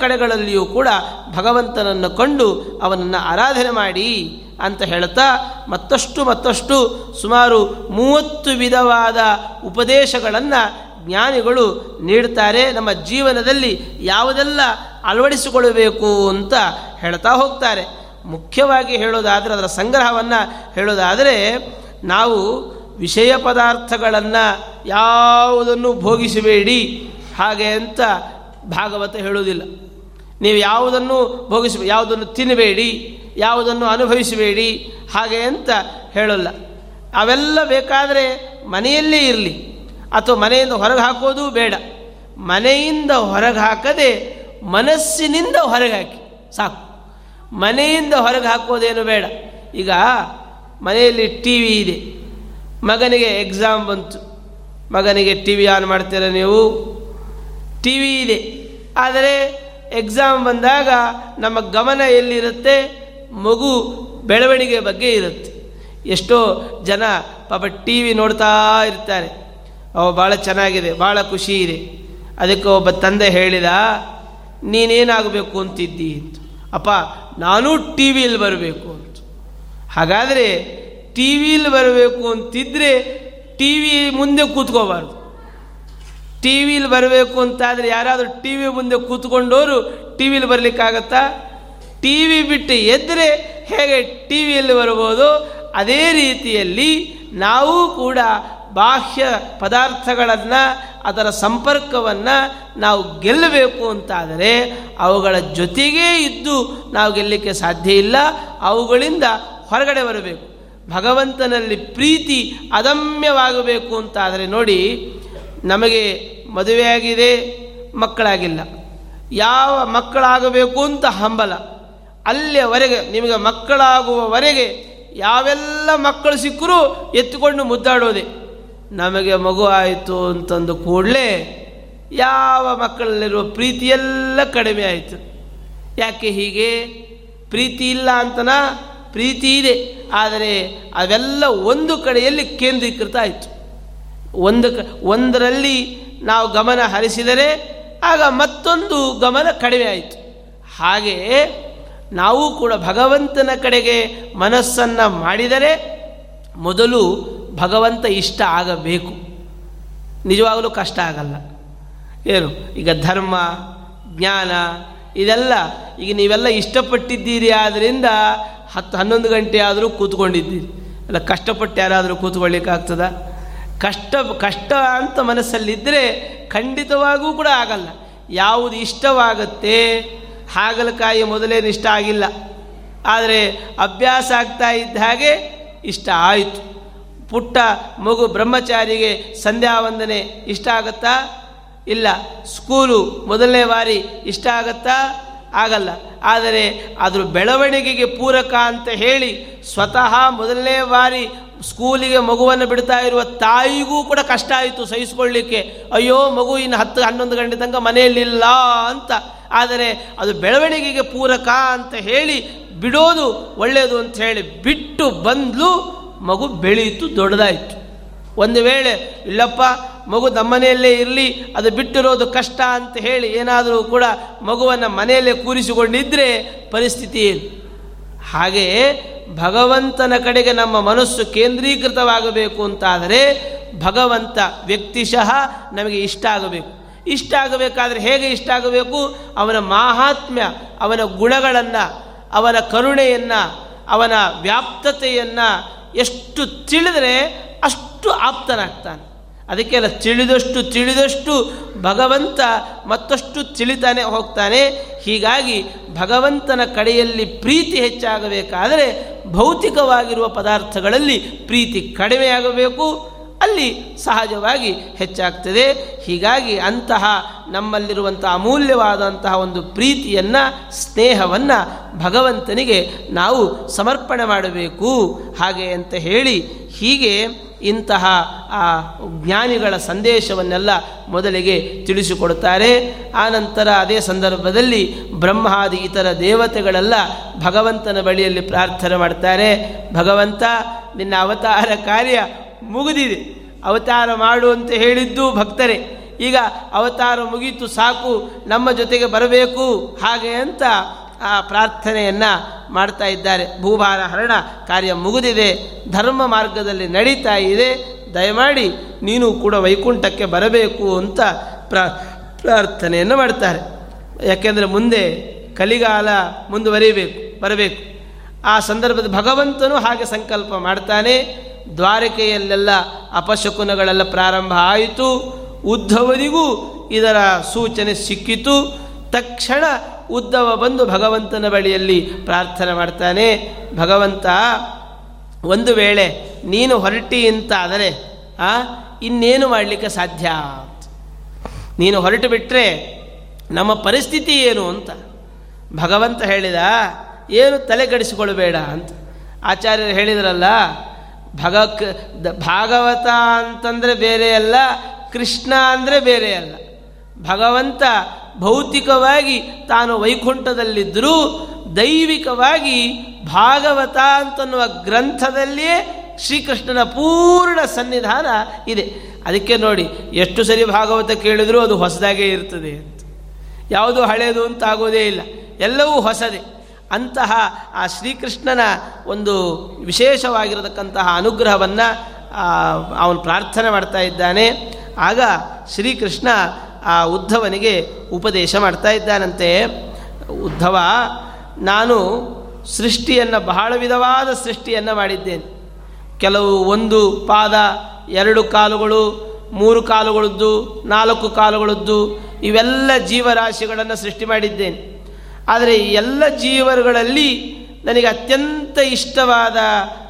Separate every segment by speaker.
Speaker 1: ಕಡೆಗಳಲ್ಲಿಯೂ ಕೂಡ ಭಗವಂತನನ್ನು ಕಂಡು ಅವನನ್ನು ಆರಾಧನೆ ಮಾಡಿ ಅಂತ ಹೇಳ್ತಾ ಮತ್ತಷ್ಟು ಮತ್ತಷ್ಟು ಸುಮಾರು ಮೂವತ್ತು ವಿಧವಾದ ಉಪದೇಶಗಳನ್ನು ಜ್ಞಾನಿಗಳು ನೀಡ್ತಾರೆ ನಮ್ಮ ಜೀವನದಲ್ಲಿ ಯಾವುದೆಲ್ಲ ಅಳವಡಿಸಿಕೊಳ್ಳಬೇಕು ಅಂತ ಹೇಳ್ತಾ ಹೋಗ್ತಾರೆ. ಮುಖ್ಯವಾಗಿ ಹೇಳೋದಾದರೆ ಅದರ ಸಂಗ್ರಹವನ್ನು ಹೇಳೋದಾದರೆ ನಾವು ವಿಷಯ ಪದಾರ್ಥಗಳನ್ನು ಯಾವುದನ್ನು ಭೋಗಿಸಬೇಡಿ ಹಾಗೆ ಅಂತ ಭಾಗವತ ಹೇಳುವುದಿಲ್ಲ. ನೀವು ಯಾವುದನ್ನು ಭೋಗಿಸ, ಯಾವುದನ್ನು ತಿನ್ನಬೇಡಿ, ಯಾವುದನ್ನು ಅನುಭವಿಸಬೇಡಿ, ಹಾಗೆ ಅಂತ ಹೇಳಲ್ಲ. ಅವೆಲ್ಲ ಬೇಕಾದರೆ ಮನೆಯಲ್ಲೇ ಇರಲಿ. ಅಥವಾ ಮನೆಯಿಂದ ಹೊರಗೆ ಹಾಕೋದು ಬೇಡ. ಮನೆಯಿಂದ ಹೊರಗೆ ಹಾಕದೆ ಮನಸ್ಸಿನಿಂದ ಹೊರಗೆ ಹಾಕಿ. ಸಾಕು. ಮನೆಯಿಂದ ಹೊರಗೆ ಹಾಕೋದೇನು ಬೇಡ. ಈಗ ಮನೆಯಲ್ಲಿ ಟಿ ವಿ ಇದೆ. ಮಗನಿಗೆ ಎಕ್ಸಾಮ್ ಬಂತು. ಮಗನಿಗೆ ಟಿ ವಿ ಆನ್ ಮಾಡ್ತೀರ ನೀವು? ಟಿ ವಿ ಇದೆ. ಆದರೆ ಎಕ್ಸಾಮ್ ಬಂದಾಗ ನಮ್ಮ ಗಮನ ಎಲ್ಲಿರುತ್ತೆ? ಮಗು ಬೆಳವಣಿಗೆ ಬಗ್ಗೆ ಇರುತ್ತೆ. ಎಷ್ಟೋ ಜನ ಪಾಪ ಟಿ ವಿ ನೋಡ್ತಾ ಇರ್ತಾರೆ. ಅವ ಭಾಳ ಚೆನ್ನಾಗಿದೆ, ಭಾಳ ಖುಷಿ ಇದೆ. ಅದಕ್ಕೆ ಒಬ್ಬ ತಂದೆ ಹೇಳಿದ, ನೀನೇನಾಗಬೇಕು ಅಂತಿದ್ದಿ? ಅಂತ. ಅಪ್ಪ, ನಾನೂ ಟಿ ವಿಯಲ್ಲಿ ಬರಬೇಕು ಅಂತ. ಹಾಗಾದರೆ ಟಿ ವಿಯಲ್ಲಿ ಬರಬೇಕು ಅಂತಿದ್ದರೆ ಟಿ ವಿ ಮುಂದೆ ಕೂತ್ಕೋಬಾರ್ದು. ಟಿ ವಿಲಿ ಬರಬೇಕು ಅಂತಾದರೆ ಯಾರಾದರೂ ಟಿ ವಿ ಮುಂದೆ ಕೂತ್ಕೊಂಡವರು ಟಿ ವಿಲಿ ಬರಲಿಕ್ಕಾಗತ್ತಾ? ಟಿ ವಿ ಬಿಟ್ಟು ಎದ್ದರೆ ಹೇಗೆ ಟಿ ವಿಯಲ್ಲಿ ಬರ್ಬೋದು ಅದೇ ರೀತಿಯಲ್ಲಿ ನಾವು ಕೂಡ ಬಾಹ್ಯ ಪದಾರ್ಥಗಳನ್ನು, ಅದರ ಸಂಪರ್ಕವನ್ನು ನಾವು ಗೆಲ್ಲಬೇಕು ಅಂತಾದರೆ ಅವುಗಳ ಜೊತೆಗೇ ಇದ್ದು ನಾವು ಗೆಲ್ಲಲಿಕ್ಕೆ ಸಾಧ್ಯ ಇಲ್ಲ. ಅವುಗಳಿಂದ ಹೊರಗಡೆ ಬರಬೇಕು. ಭಗವಂತನಲ್ಲಿ ಪ್ರೀತಿ ಅದಮ್ಯವಾಗಬೇಕು ಅಂತಾದರೆ ನೋಡಿ ನಮಗೆ ಮದುವೆಯಾಗಿದೆ, ಮಕ್ಕಳಾಗಿಲ್ಲ. ಯಾವ ಮಕ್ಕಳಾಗಬೇಕು ಅಂತ ಹಂಬಲ. ಅಲ್ಲಿಯವರೆಗೆ, ನಿಮಗೆ ಮಕ್ಕಳಾಗುವವರೆಗೆ ಯಾವೆಲ್ಲ ಮಕ್ಕಳು ಸಿಕ್ಕರೂ ಎತ್ತಿಕೊಂಡು ಮುದ್ದಾಡೋದೆ. ನಮಗೆ ಮಗು ಆಯಿತು ಅಂತಂದು ಕೂಡಲೇ ಯಾವ ಮಕ್ಕಳಲ್ಲಿರುವ ಪ್ರೀತಿಯೆಲ್ಲ ಕಡಿಮೆ ಆಯಿತು. ಯಾಕೆ ಹೀಗೆ? ಪ್ರೀತಿ ಇಲ್ಲ ಅಂತನ? ಪ್ರೀತಿ ಇದೆ. ಆದರೆ ಅವೆಲ್ಲ ಒಂದು ಕಡೆಯಲ್ಲಿ ಕೇಂದ್ರೀಕೃತ ಆಯಿತು. ಒಂದು ಒಂದರಲ್ಲಿ ನಾವು ಗಮನ ಹರಿಸಿದರೆ ಆಗ ಮತ್ತೊಂದು ಗಮನ ಕಡಿಮೆ ಆಯಿತು. ಹಾಗೆ ನಾವು ಕೂಡ ಭಗವಂತನ ಕಡೆಗೆ ಮನಸ್ಸನ್ನು ಮಾಡಿದರೆ ಮೊದಲು ಭಗವಂತ ಇಷ್ಟ ಆಗಬೇಕು. ನಿಜವಾಗಲೂ ಕಷ್ಟ ಆಗಲ್ಲ. ಏನು? ಈಗ ಧರ್ಮ, ಜ್ಞಾನ, ಇದೆಲ್ಲ ಈಗ ನೀವೆಲ್ಲ ಇಷ್ಟಪಟ್ಟಿದ್ದೀರಿ ಆದ್ದರಿಂದ ಹತ್ತು ಹನ್ನೊಂದು ಗಂಟೆ ಆದರೂ ಕೂತ್ಕೊಂಡಿದ್ದೀರಿ. ಅಲ್ಲ, ಕಷ್ಟಪಟ್ಟು ಯಾರಾದರೂ ಕೂತ್ಕೊಳ್ಳಿಕ್ಕಾಗ್ತದ? ಕಷ್ಟ ಕಷ್ಟ ಅಂತ ಮನಸ್ಸಲ್ಲಿದ್ದರೆ ಖಂಡಿತವಾಗೂ ಕೂಡ ಆಗಲ್ಲ. ಯಾವುದು ಇಷ್ಟವಾಗುತ್ತೆ, ಹಾಗಲಕಾಯಿ ಮೊದಲೇನು ಇಷ್ಟ ಆಗಿಲ್ಲ. ಆದರೆ ಅಭ್ಯಾಸ ಆಗ್ತಾ ಇದ್ದ ಹಾಗೆ ಇಷ್ಟ ಆಯಿತು. ಪುಟ್ಟ ಮಗು ಬ್ರಹ್ಮಚಾರಿಗೆ ಸಂಧ್ಯಾ ವಂದನೆ ಇಷ್ಟ ಆಗತ್ತಾ? ಇಲ್ಲ. ಸ್ಕೂಲು ಮೊದಲನೇ ಬಾರಿ ಇಷ್ಟ ಆಗತ್ತಾ? ಆಗಲ್ಲ. ಆದರೆ ಅದ್ರ ಬೆಳವಣಿಗೆಗೆ ಪೂರಕ ಅಂತ ಹೇಳಿ ಸ್ವತಃ ಮೊದಲನೇ ಬಾರಿ ಸ್ಕೂಲಿಗೆ ಮಗುವನ್ನು ಬಿಡ್ತಾ ಇರುವ ತಾಯಿಗೂ ಕೂಡ ಕಷ್ಟ ಆಯಿತು ಸಹಿಸ್ಕೊಳ್ಳಿಕ್ಕೆ. ಅಯ್ಯೋ, ಮಗು ಇನ್ನು ಹತ್ತು, ಹನ್ನೊಂದು ಗಂಟೆ ತನಕ ಮನೆಯಲ್ಲಿಲ್ಲ ಅಂತ. ಆದರೆ ಅದು ಬೆಳವಣಿಗೆಗೆ ಪೂರಕ ಅಂತ ಹೇಳಿ ಬಿಡೋದು ಒಳ್ಳೆಯದು ಅಂತ ಹೇಳಿ ಬಿಟ್ಟು ಬಂದ್ಲು, ಮಗು ಬೆಳೀತು, ದೊಡ್ಡದಾಯಿತು. ಒಂದು ವೇಳೆ, ಇಲ್ಲಪ್ಪ, ಮಗು ನಮ್ಮನೆಯಲ್ಲೇ ಇರಲಿ, ಅದು ಬಿಟ್ಟಿರೋದು ಕಷ್ಟ ಅಂತ ಹೇಳಿ ಏನಾದರೂ ಕೂಡ ಮಗುವನ್ನು ಮನೆಯಲ್ಲೇ ಕೂರಿಸಿಕೊಂಡಿದ್ದರೆ ಪರಿಸ್ಥಿತಿ ಏನು? ಹಾಗೆ ಭಗವಂತನ ಕಡೆಗೆ ನಮ್ಮ ಮನಸ್ಸು ಕೇಂದ್ರೀಕೃತವಾಗಬೇಕು ಅಂತಾದರೆ ಭಗವಂತ ವ್ಯಕ್ತಿಶಃ ನಮಗೆ ಇಷ್ಟ ಆಗಬೇಕು. ಇಷ್ಟ ಆಗಬೇಕಾದ್ರೆ ಹೇಗೆ ಇಷ್ಟ ಆಗಬೇಕು? ಅವನ ಮಾಹಾತ್ಮ್ಯ, ಅವನ ಗುಣಗಳನ್ನು, ಅವನ ಕರುಣೆಯನ್ನು, ಅವನ ವ್ಯಾಪ್ತತೆಯನ್ನು ಎಷ್ಟು ತಿಳಿದರೆ ಅಷ್ಟು ಆಪ್ತನಾಗ್ತಾನೆ. ಅದಕ್ಕೆಲ್ಲ ತಿಳಿದಷ್ಟು ತಿಳಿದಷ್ಟು ಭಗವಂತ ಮತ್ತಷ್ಟು ತಿಳಿತಾನೆ ಹೋಗ್ತಾನೆ. ಹೀಗಾಗಿ ಭಗವಂತನ ಕಡೆಯಲ್ಲಿ ಪ್ರೀತಿ ಹೆಚ್ಚಾಗಬೇಕಾದರೆ ಭೌತಿಕವಾಗಿರುವ ಪದಾರ್ಥಗಳಲ್ಲಿ ಪ್ರೀತಿ ಕಡಿಮೆಯಾಗಬೇಕು ಅಲ್ಲಿ ಸಹಜವಾಗಿ ಹೆಚ್ಚಾಗ್ತದೆ. ಹೀಗಾಗಿ ಅಂತಹ ನಮ್ಮಲ್ಲಿರುವಂಥ ಅಮೂಲ್ಯವಾದಂತಹ ಒಂದು ಪ್ರೀತಿಯನ್ನು, ಸ್ನೇಹವನ್ನು ಭಗವಂತನಿಗೆ ನಾವು ಸಮರ್ಪಣೆ ಮಾಡಬೇಕು. ಹಾಗೆ ಅಂತ ಹೇಳಿ ಹೀಗೆ ಇಂತಹ ಆ ಜ್ಞಾನಿಗಳ ಸಂದೇಶವನ್ನೆಲ್ಲ ಮೊದಲಿಗೆ ತಿಳಿಸಿಕೊಡುತ್ತಾರೆ. ಆನಂತರ ಅದೇ ಸಂದರ್ಭದಲ್ಲಿ ಬ್ರಹ್ಮಾದಿ ಇತರ ದೇವತೆಗಳೆಲ್ಲ ಭಗವಂತನ ಬಳಿಯಲ್ಲಿ ಪ್ರಾರ್ಥನೆ ಮಾಡ್ತಾರೆ. ಭಗವಂತ, ನಿನ್ನ ಅವತಾರ ಕಾರ್ಯ ಮುಗಿದಿದೆ. ಅವತಾರ ಮಾಡು ಅಂತ ಹೇಳಿದ್ದು ಭಕ್ತರೇ. ಈಗ ಅವತಾರ ಮುಗೀತು, ಸಾಕು, ನಮ್ಮ ಜೊತೆಗೆ ಬರಬೇಕು. ಹಾಗೆ ಅಂತ ಆ ಪ್ರಾರ್ಥನೆಯನ್ನು ಮಾಡ್ತಾ ಇದ್ದಾರೆ. ಭೂಭಾರ ಹರಣ ಕಾರ್ಯ ಮುಗಿದಿದೆ. ಧರ್ಮ ಮಾರ್ಗದಲ್ಲಿ ನಡೀತಾ ಇದೆ. ದಯಮಾಡಿ ನೀನು ಕೂಡ ವೈಕುಂಠಕ್ಕೆ ಬರಬೇಕು ಅಂತ ಪ್ರಾ, ಪ್ರಾರ್ಥನೆಯನ್ನು ಮಾಡ್ತಾರೆ. ಯಾಕೆಂದರೆ ಮುಂದೆ ಕಲಿಗಾಲ ಮುಂದುವರಿಬೇಕು, ಬರಬೇಕು. ಆ ಸಂದರ್ಭದ ಭಗವಂತನು ಹಾಗೆ ಸಂಕಲ್ಪ ಮಾಡ್ತಾನೆ. ದ್ವಾರಕೆಯಲ್ಲೆಲ್ಲ ಅಪಶಕುನಗಳೆಲ್ಲ ಪ್ರಾರಂಭ ಆಯಿತು. ಉದ್ಧವರಿಗೂ ಇದರ ಸೂಚನೆ ಸಿಕ್ಕಿತು. ತಕ್ಷಣ ಉದ್ಧವ ಬಂದು ಭಗವಂತನ ಬಳಿಯಲ್ಲಿ ಪ್ರಾರ್ಥನೆ ಮಾಡ್ತಾನೆ, ಭಗವಂತ, ಒಂದು ವೇಳೆ ನೀನು ಹೊರಟಿ ಅಂತ ಆದರೆ ಆ, ಇನ್ನೇನು ಮಾಡಲಿಕ್ಕೆ ಸಾಧ್ಯ? ನೀನು ಹೊರಟು ಬಿಟ್ಟರೆ ನಮ್ಮ ಪರಿಸ್ಥಿತಿ ಏನು ಅಂತ. ಭಗವಂತ ಹೇಳಿದ, ಏನು ತಲೆಗಡಿಸಿಕೊಳ್ಳಬೇಡ ಅಂತ. ಆಚಾರ್ಯರು ಹೇಳಿದ್ರಲ್ಲ ಭಗ ಭಾಗವತ ಅಂತಂದರೆ ಬೇರೆ ಅಲ್ಲ, ಕೃಷ್ಣ ಅಂದರೆ ಬೇರೆ ಅಲ್ಲ. ಭಗವಂತ ಭೌತಿಕವಾಗಿ ತಾನು ವೈಕುಂಠದಲ್ಲಿದ್ದರೂ ದೈವಿಕವಾಗಿ ಭಾಗವತ ಅಂತನ್ನುವ ಗ್ರಂಥದಲ್ಲಿಯೇ ಶ್ರೀಕೃಷ್ಣನ ಪೂರ್ಣ ಸನ್ನಿಧಾನ ಇದೆ. ಅದಕ್ಕೆ ನೋಡಿ, ಎಷ್ಟು ಸರಿ ಭಾಗವತ ಕೇಳಿದರೂ ಅದು ಹೊಸದಾಗೇ ಇರ್ತದೆ ಅಂತ. ಯಾವುದು ಹಳೆಯದು ಅಂತ ಆಗೋದೇ ಇಲ್ಲ. ಎಲ್ಲವೂ ಹೊಸದೇ. ಅಂತಹ ಆ ಶ್ರೀಕೃಷ್ಣನ ಒಂದು ವಿಶೇಷವಾಗಿರತಕ್ಕಂತಹ ಅನುಗ್ರಹವನ್ನು ಅವನು ಪ್ರಾರ್ಥನೆ ಮಾಡ್ತಾ ಇದ್ದಾನೆ. ಆಗ ಶ್ರೀಕೃಷ್ಣ ಆ ಉದ್ಧವನಿಗೆ ಉಪದೇಶ ಮಾಡ್ತಾ ಇದ್ದಾನಂತೆ. ಉದ್ಧವ, ನಾನು ಸೃಷ್ಟಿಯನ್ನು ಬಹಳ ವಿಧವಾದ ಸೃಷ್ಟಿಯನ್ನು ಮಾಡಿದ್ದೇನೆ. ಕೆಲವು ಒಂದು ಪಾದ, ಎರಡು ಕಾಲುಗಳು, ಮೂರು ಕಾಲುಗಳದ್ದು, ನಾಲ್ಕು ಕಾಲುಗಳದ್ದು, ಇವೆಲ್ಲ ಜೀವರಾಶಿಗಳನ್ನು ಸೃಷ್ಟಿ ಮಾಡಿದ್ದೇನೆ. ಆದರೆ ಎಲ್ಲ ಜೀವರುಗಳಲ್ಲಿ ನನಗೆ ಅತ್ಯಂತ ಇಷ್ಟವಾದ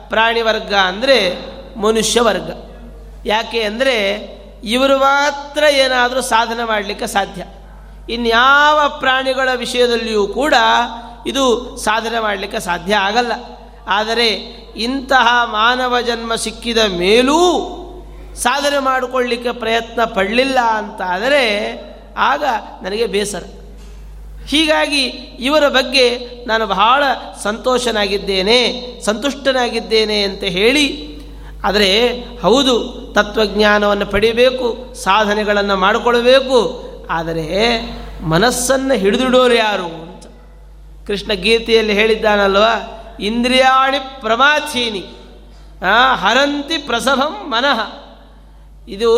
Speaker 1: ಪ್ರಾಣಿ ವರ್ಗ ಅಂದರೆ ಮನುಷ್ಯ ವರ್ಗ ಯಾಕೆ ಅಂದರೆ ಇವರು ಮಾತ್ರ ಏನಾದರೂ ಸಾಧನೆ ಮಾಡಲಿಕ್ಕೆ ಸಾಧ್ಯ. ಇನ್ಯಾವ ಪ್ರಾಣಿಗಳ ವಿಷಯದಲ್ಲಿಯೂ ಕೂಡ ಇದು ಸಾಧನೆ ಮಾಡಲಿಕ್ಕೆ ಸಾಧ್ಯ ಆಗಲ್ಲ. ಆದರೆ ಇಂತಹ ಮಾನವ ಜನ್ಮ ಸಿಕ್ಕಿದ ಮೇಲೂ ಸಾಧನೆ ಮಾಡಿಕೊಳ್ಳಿಕ್ಕೆ ಪ್ರಯತ್ನ ಪಡಲಿಲ್ಲ ಅಂತಾದರೆ ಆಗ ನನಗೆ ಬೇಸರ. ಹೀಗಾಗಿ ಇವರ ಬಗ್ಗೆ ನಾನು ಬಹಳ ಸಂತೋಷನಾಗಿದ್ದೇನೆ, ಸಂತುಷ್ಟನಾಗಿದ್ದೇನೆ ಅಂತ ಹೇಳಿ ಆದರೆ ಹೌದು, ತತ್ವಜ್ಞಾನವನ್ನು ಪಡಿಬೇಕು ಸಾಧನೆಗಳನ್ನು ಮಾಡಿಕೊಳ್ಬೇಕು ಆದರೆ ಮನಸ್ಸನ್ನು ಹಿಡಿದಿಡೋರು ಯಾರು ಅಂತ. ಕೃಷ್ಣ ಗೀತೆಯಲ್ಲಿ ಹೇಳಿದ್ದಾನಲ್ವ, ಇಂದ್ರಿಯಾಣಿ ಪ್ರಮಾಚೀನಿ ಹರಂತಿ ಪ್ರಸಭಂ ಮನಃ. ಇದು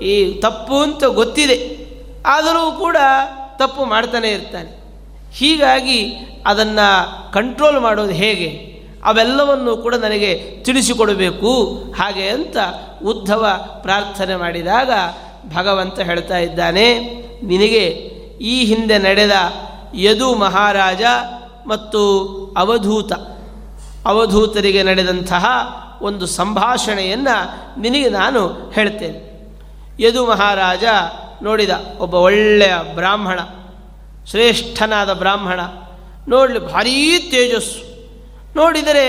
Speaker 1: ಈ ತಪ್ಪು ಅಂತ ಗೊತ್ತಿದೆ, ಆದರೂ ಕೂಡ ತಪ್ಪು ಮಾಡ್ತಾನೆ ಇರ್ತಾನೆ. ಹೀಗಾಗಿ ಅದನ್ನು ಕಂಟ್ರೋಲ್ ಮಾಡೋದು ಹೇಗೆ? ಅವೆಲ್ಲವನ್ನು ಕೂಡ ನನಗೆ ತಿಳಿಸಿಕೊಡಬೇಕು. ಹಾಗೆ ಅಂತ ಉದ್ಧವ ಪ್ರಾರ್ಥನೆ ಮಾಡಿದಾಗ ಭಗವಂತ ಹೇಳ್ತಾ ಇದ್ದಾನೆ, ನಿನಗೆ ಈ ಹಿಂದೆ ನಡೆದ ಯದು ಮಹಾರಾಜ ಮತ್ತು ಅವಧೂತ, ಅವಧೂತರಿಗೆ ನಡೆದಂತಹ ಒಂದು ಸಂಭಾಷಣೆಯನ್ನು ನಿನಗೆ ನಾನು ಹೇಳ್ತೇನೆ. ಯದು ಮಹಾರಾಜ ನೋಡಿದ ಒಬ್ಬ ಒಳ್ಳೆಯ ಬ್ರಾಹ್ಮಣ, ಶ್ರೇಷ್ಠನಾದ ಬ್ರಾಹ್ಮಣ, ನೋಡಲಿ ಭಾರೀ ತೇಜಸ್ಸು. ನೋಡಿದರೆ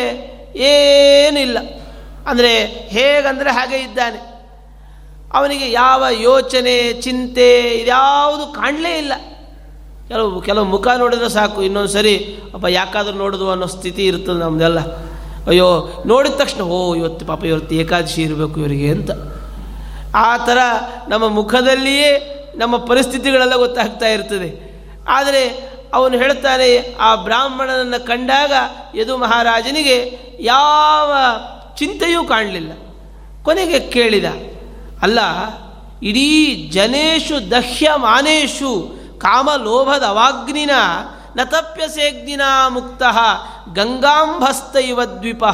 Speaker 1: ಏನಿಲ್ಲ. ಅಂದರೆ ಹೇಗಂದರೆ ಹಾಗೆ ಇದ್ದಾನೆ. ಅವನಿಗೆ ಯಾವ ಯೋಚನೆ, ಚಿಂತೆ, ಇದ್ಯಾವುದು ಕಾಣಲೇ ಇಲ್ಲ. ಕೆಲವು ಕೆಲವು ಮುಖ ನೋಡಿದ್ರೆ ಸಾಕು. ಇನ್ನೊಂದು ಸರಿ, ಅಪ್ಪ, ಯಾಕಾದರೂ ನೋಡೋದು ಅನ್ನೋ ಸ್ಥಿತಿ ಇರ್ತದೆ ನಮ್ಮದೆಲ್ಲ ಅಯ್ಯೋ, ನೋಡಿದ ತಕ್ಷಣ, ಓ, ಇವತ್ತು ಪಾಪ ಇವತ್ತು ಏಕಾದಶಿ ಇರಬೇಕು ಇವರಿಗೆ ಅಂತ. ಆ ಥರ ನಮ್ಮ ಮುಖದಲ್ಲಿಯೇ ನಮ್ಮ ಪರಿಸ್ಥಿತಿಗಳೆಲ್ಲ ಗೊತ್ತಾಗ್ತಾ ಇರ್ತದೆ. ಆದರೆ ಅವನು ಹೇಳ್ತಾನೆ ಆ ಬ್ರಾಹ್ಮಣನನ್ನು ಕಂಡಾಗ ಯದು ಮಹಾರಾಜನಿಗೆ ಯಾವ ಚಿಂತೆಯೂ ಕಾಣಲಿಲ್ಲ. ಕೊನೆಗೆ ಕೇಳಿದ, ಅಲ್ಲ, ಇಡೀ ಜನೇಶು ದಹ್ಯ ಮಾನೇಶು ಕಾಮಲೋಭದ ಅವಾಗ್ನಿನ ನ ತಪ್ಯಸೇಗ್ನಿನ ಮುಕ್ತ ಗಂಗಾಂಬಸ್ತ ಇವ ದ್ವೀಪ.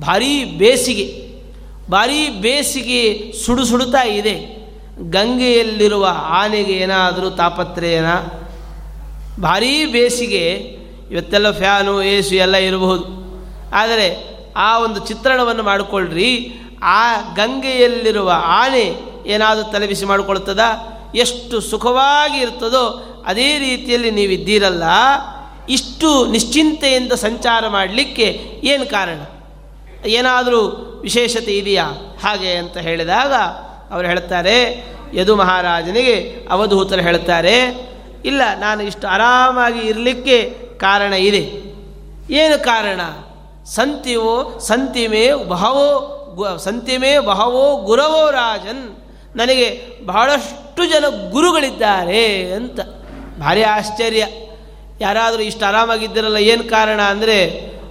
Speaker 1: ಭಾರೀ ಬೇಸಿಗೆ ಭಾರೀ ಬೇಸಿಗೆ ಸುಡು ಸುಡುತ್ತಾ ಇದೆ. ಗಂಗೆಯಲ್ಲಿರುವ ಆನೆಗೆ ಏನಾದರೂ ತಾಪತ್ರಯನ? ಭಾರೀ ಬೇಸಿಗೆ, ಇವತ್ತೆಲ್ಲ ಫ್ಯಾನು, ಎ ಸಿ ಎಲ್ಲ ಇರಬಹುದು. ಆದರೆ ಆ ಒಂದು ಚಿತ್ರಣವನ್ನು ಮಾಡಿಕೊಳ್ಳ್ರಿ ಆ ಗಂಗೆಯಲ್ಲಿರುವ ಆನೆ ಏನಾದರೂ ತಲೆಬಿಸಿ ಮಾಡಿಕೊಳ್ತದ? ಎಷ್ಟು ಸುಖವಾಗಿ ಇರ್ತದೋ ಅದೇ ರೀತಿಯಲ್ಲಿ ನೀವಿದ್ದೀರಲ್ಲ, ಇಷ್ಟು ನಿಶ್ಚಿಂತೆಯಿಂದ ಸಂಚಾರ ಮಾಡಲಿಕ್ಕೆ ಏನು ಕಾರಣ? ಏನಾದರೂ ವಿಶೇಷತೆ ಇದೆಯಾ? ಹಾಗೆ ಅಂತ ಹೇಳಿದಾಗ, ಅವರು ಹೇಳ್ತಾರೆ, ಯದು ಮಹಾರಾಜನಿಗೆ ಅವಧೂತರು ಹೇಳ್ತಾರೆ ಇಲ್ಲ, ನಾನು ಇಷ್ಟು ಆರಾಮಾಗಿ ಇರಲಿಕ್ಕೆ ಕಾರಣ ಇದೆ. ಏನು ಕಾರಣ? ಸಂತಿವೋ, ಸಂತಿಮೇ ಬಹವೋ ಸಂತಿಮೇ ಬಹವೋ ಗುರವೋ ರಾಜನ್. ನನಗೆ ಬಹಳಷ್ಟು ಜನ ಗುರುಗಳಿದ್ದಾರೆ ಅಂತ. ಭಾರಿ ಆಶ್ಚರ್ಯ. ಯಾರಾದರೂ ಇಷ್ಟು ಆರಾಮಾಗಿದ್ದಿರಲ್ಲ, ಏನು ಕಾರಣ ಅಂದರೆ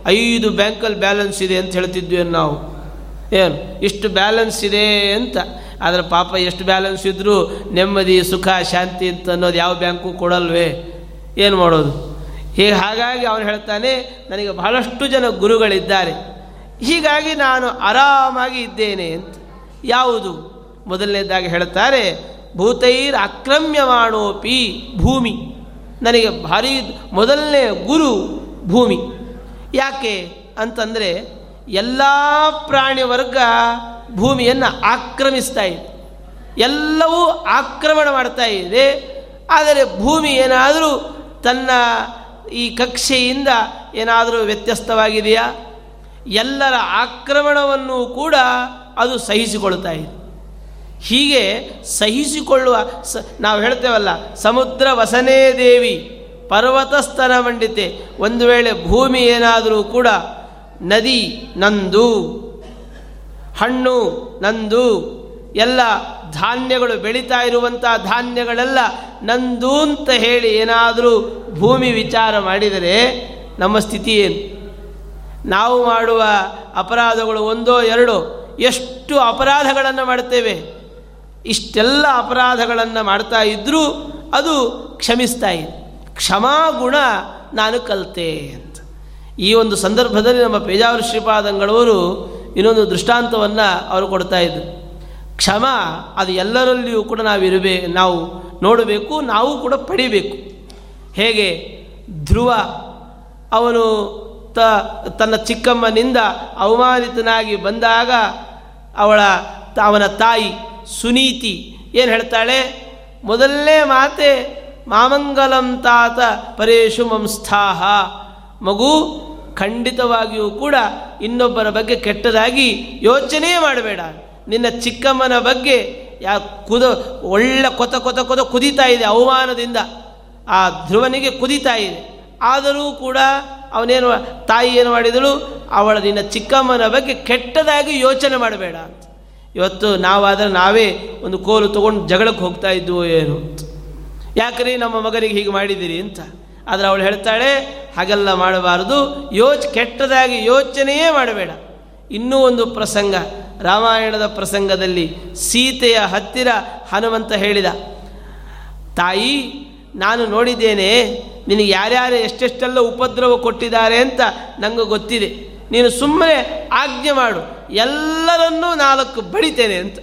Speaker 1: ಐದು ಬ್ಯಾಂಕಲ್ಲಿ ಬ್ಯಾಲೆನ್ಸ್ ಇದೆ ಅಂತ ಹೇಳ್ತಿದ್ವಿ ನಾವು. ಏನು? ಇಷ್ಟು ಬ್ಯಾಲೆನ್ಸ್ ಇದೆ ಅಂತ. ಆದರೆ ಪಾಪ ಎಷ್ಟು ಬ್ಯಾಲೆನ್ಸ್ ಇದ್ದರೂ ನೆಮ್ಮದಿ, ಸುಖ, ಶಾಂತಿ ಅಂತ ಅನ್ನೋದು ಯಾವ ಬ್ಯಾಂಕು ಕೊಡಲ್ವೇ? ಏನು ಮಾಡೋದು? ಹೀಗೆ ಹಾಗಾಗಿ ಅವನು ಹೇಳ್ತಾನೆ, ನನಗೆ ಬಹಳಷ್ಟು ಜನ ಗುರುಗಳಿದ್ದಾರೆ. ಹೀಗಾಗಿ ನಾನು ಆರಾಮಾಗಿ ಇದ್ದೇನೆ ಅಂತ. ಯಾವುದು? ಮೊದಲನೇದಾಗಿ ಹೇಳ್ತಾರೆ, ಭೂತೈರ್ ಅಕ್ರಮ್ಯವಾಣೋಪಿ ಭೂಮಿ. ನನಗೆ ಭಾರಿ, ಮೊದಲನೇ ಗುರು ಭೂಮಿ. ಯಾಕೆ ಅಂತಂದರೆ, ಎಲ್ಲ ಪ್ರಾಣಿ ವರ್ಗ ಭೂಮಿಯನ್ನು ಆಕ್ರಮಿಸ್ತಾ ಇದೆ. ಎಲ್ಲವೂ ಆಕ್ರಮಣ ಮಾಡ್ತಾ ಇದೆ. ಆದರೆ ಭೂಮಿ ಏನಾದರೂ ತನ್ನ ಈ ಕಕ್ಷೆಯಿಂದ ಏನಾದರೂ ವ್ಯತ್ಯಸ್ತವಾಗಿದೆಯಾ? ಎಲ್ಲರ ಆಕ್ರಮಣವನ್ನು ಕೂಡ ಅದು ಸಹಿಸಿಕೊಳ್ತಾ ಇದೆ. ಹೀಗೆ ಸಹಿಸಿಕೊಳ್ಳುವ ಸ, ನಾವು ಹೇಳ್ತೇವಲ್ಲ, ಸಮುದ್ರ ವಸನೇ ದೇವಿ ಪರ್ವತಸ್ತನ ಮಂಡಿತೆ, ಒಂದು ವೇಳೆ ಭೂಮಿ ಏನಾದರೂ ಕೂಡ ನದಿ ನಂದು. ಹಣ್ಣು, ನಂದು, ಎಲ್ಲ ಧಾನ್ಯಗಳು ಬೆಳೀತಾ ಇರುವಂಥ ಧಾನ್ಯಗಳೆಲ್ಲ ನಂದು ಅಂತ ಹೇಳಿ ಏನಾದರೂ ಭೂಮಿ ವಿಚಾರ ಮಾಡಿದರೆ ನಮ್ಮ ಸ್ಥಿತಿ ಏನು? ನಾವು ಮಾಡುವ ಅಪರಾಧಗಳು ಒಂದೋ ಎರಡೋ, ಎಷ್ಟು ಅಪರಾಧಗಳನ್ನು ಮಾಡ್ತೇವೆ? ಇಷ್ಟೆಲ್ಲ ಅಪರಾಧಗಳನ್ನು ಮಾಡ್ತಾ ಇದ್ದರೂ ಅದು ಕ್ಷಮಿಸ್ತಾ ಇದೆ ಕ್ಷಮಾಗುಣ ನಾನು ಕಲಿತೆ ಅಂತ. ಈ ಒಂದು ಸಂದರ್ಭದಲ್ಲಿ ನಮ್ಮ ಪೇಜಾವರ ಶ್ರೀಪಾದಂಗಳವರು ಇನ್ನೊಂದು ದೃಷ್ಟಾಂತವನ್ನು ಅವರು ಕೊಡ್ತಾ ಇದ್ದರು ಕ್ಷಮ, ಅದು ಎಲ್ಲರಲ್ಲಿಯೂ ಕೂಡ ನಾವು ಇರಬೇ ನಾವು ನೋಡಬೇಕು, ನಾವು ಕೂಡ ಪಡಿಬೇಕು. ಹೇಗೆ? ಧ್ರುವ, ಅವನು ತ, ತನ್ನ ಚಿಕ್ಕಮ್ಮನಿಂದ ಅವಮಾನಿತನಾಗಿ ಬಂದಾಗ ಅವಳ ಅವನ ತಾಯಿ ಸುನೀತಿ ಏನು ಹೇಳ್ತಾಳೆ? ಮೊದಲನೇ ಮಾತೆ, ಮಾಮಂಗಲಂ ತಾತ ಪರೇಶು ಮಂಸ್ಥಾಹ. ಮಗು ಖಂಡಿತವಾಗಿಯೂ ಕೂಡ ಇನ್ನೊಬ್ಬರ ಬಗ್ಗೆ ಕೆಟ್ಟದಾಗಿ ಯೋಚನೆ ಮಾಡಬೇಡ. ನಿನ್ನ ಚಿಕ್ಕಮ್ಮನ ಬಗ್ಗೆ ಯಾ ಕುದ, ಒಳ್ಳೆ ಕೊತ ಕೊತ ಕೊತ ಕುದೀತಾ ಇದೆ ಅವಮಾನದಿಂದ. ಆ ಧ್ರುವನಿಗೆ ಕುದೀತಾ ಇದೆ. ಆದರೂ ಕೂಡ ಅವನೇನು, ತಾಯಿ ಏನು ಮಾಡಿದಳು? ಅವಳ ನಿನ್ನ ಚಿಕ್ಕಮ್ಮನ ಬಗ್ಗೆ ಕೆಟ್ಟದಾಗಿ ಯೋಚನೆ ಮಾಡಬೇಡ. ಇವತ್ತು ನಾವಾದರೆ ನಾವೇ ಒಂದು ಕೋಲು ತೊಗೊಂಡು ಜಗಳಕ್ಕೆ ಹೋಗ್ತಾ ಇದ್ವು ಏನು? ಯಾಕ್ರಿ ನಮ್ಮ ಮಗನಿಗೆ ಹೀಗೆ ಮಾಡಿದ್ದೀರಿ ಅಂತ? ಆದರೆ ಅವಳು ಹೇಳ್ತಾಳೆ, ಹಾಗೆಲ್ಲ ಮಾಡಬಾರದು. ಯೋಚ್, ಕೆಟ್ಟದಾಗಿ ಯೋಚನೆಯೇ ಮಾಡಬೇಡ. ಇನ್ನೂ ಒಂದು ಪ್ರಸಂಗ, ರಾಮಾಯಣದ ಪ್ರಸಂಗದಲ್ಲಿ ಸೀತೆಯ ಹತ್ತಿರ ಹನುಮಂತ ಹೇಳಿದ, ತಾಯಿ, ನಾನು ನೋಡಿದ್ದೇನೆ, ನಿನಗೆ ಯಾರ್ಯಾರು ಎಷ್ಟೆಷ್ಟೆಲ್ಲ ಉಪದ್ರವ ಕೊಟ್ಟಿದ್ದಾರೆ ಅಂತ ನನಗೆ ಗೊತ್ತಿದೆ. ನೀನು ಸುಮ್ಮನೆ ಆಜ್ಞೆ ಮಾಡು. ಎಲ್ಲರನ್ನೂ ನಾಲ್ಕು ಬಡಿತೇನೆ ಅಂತ.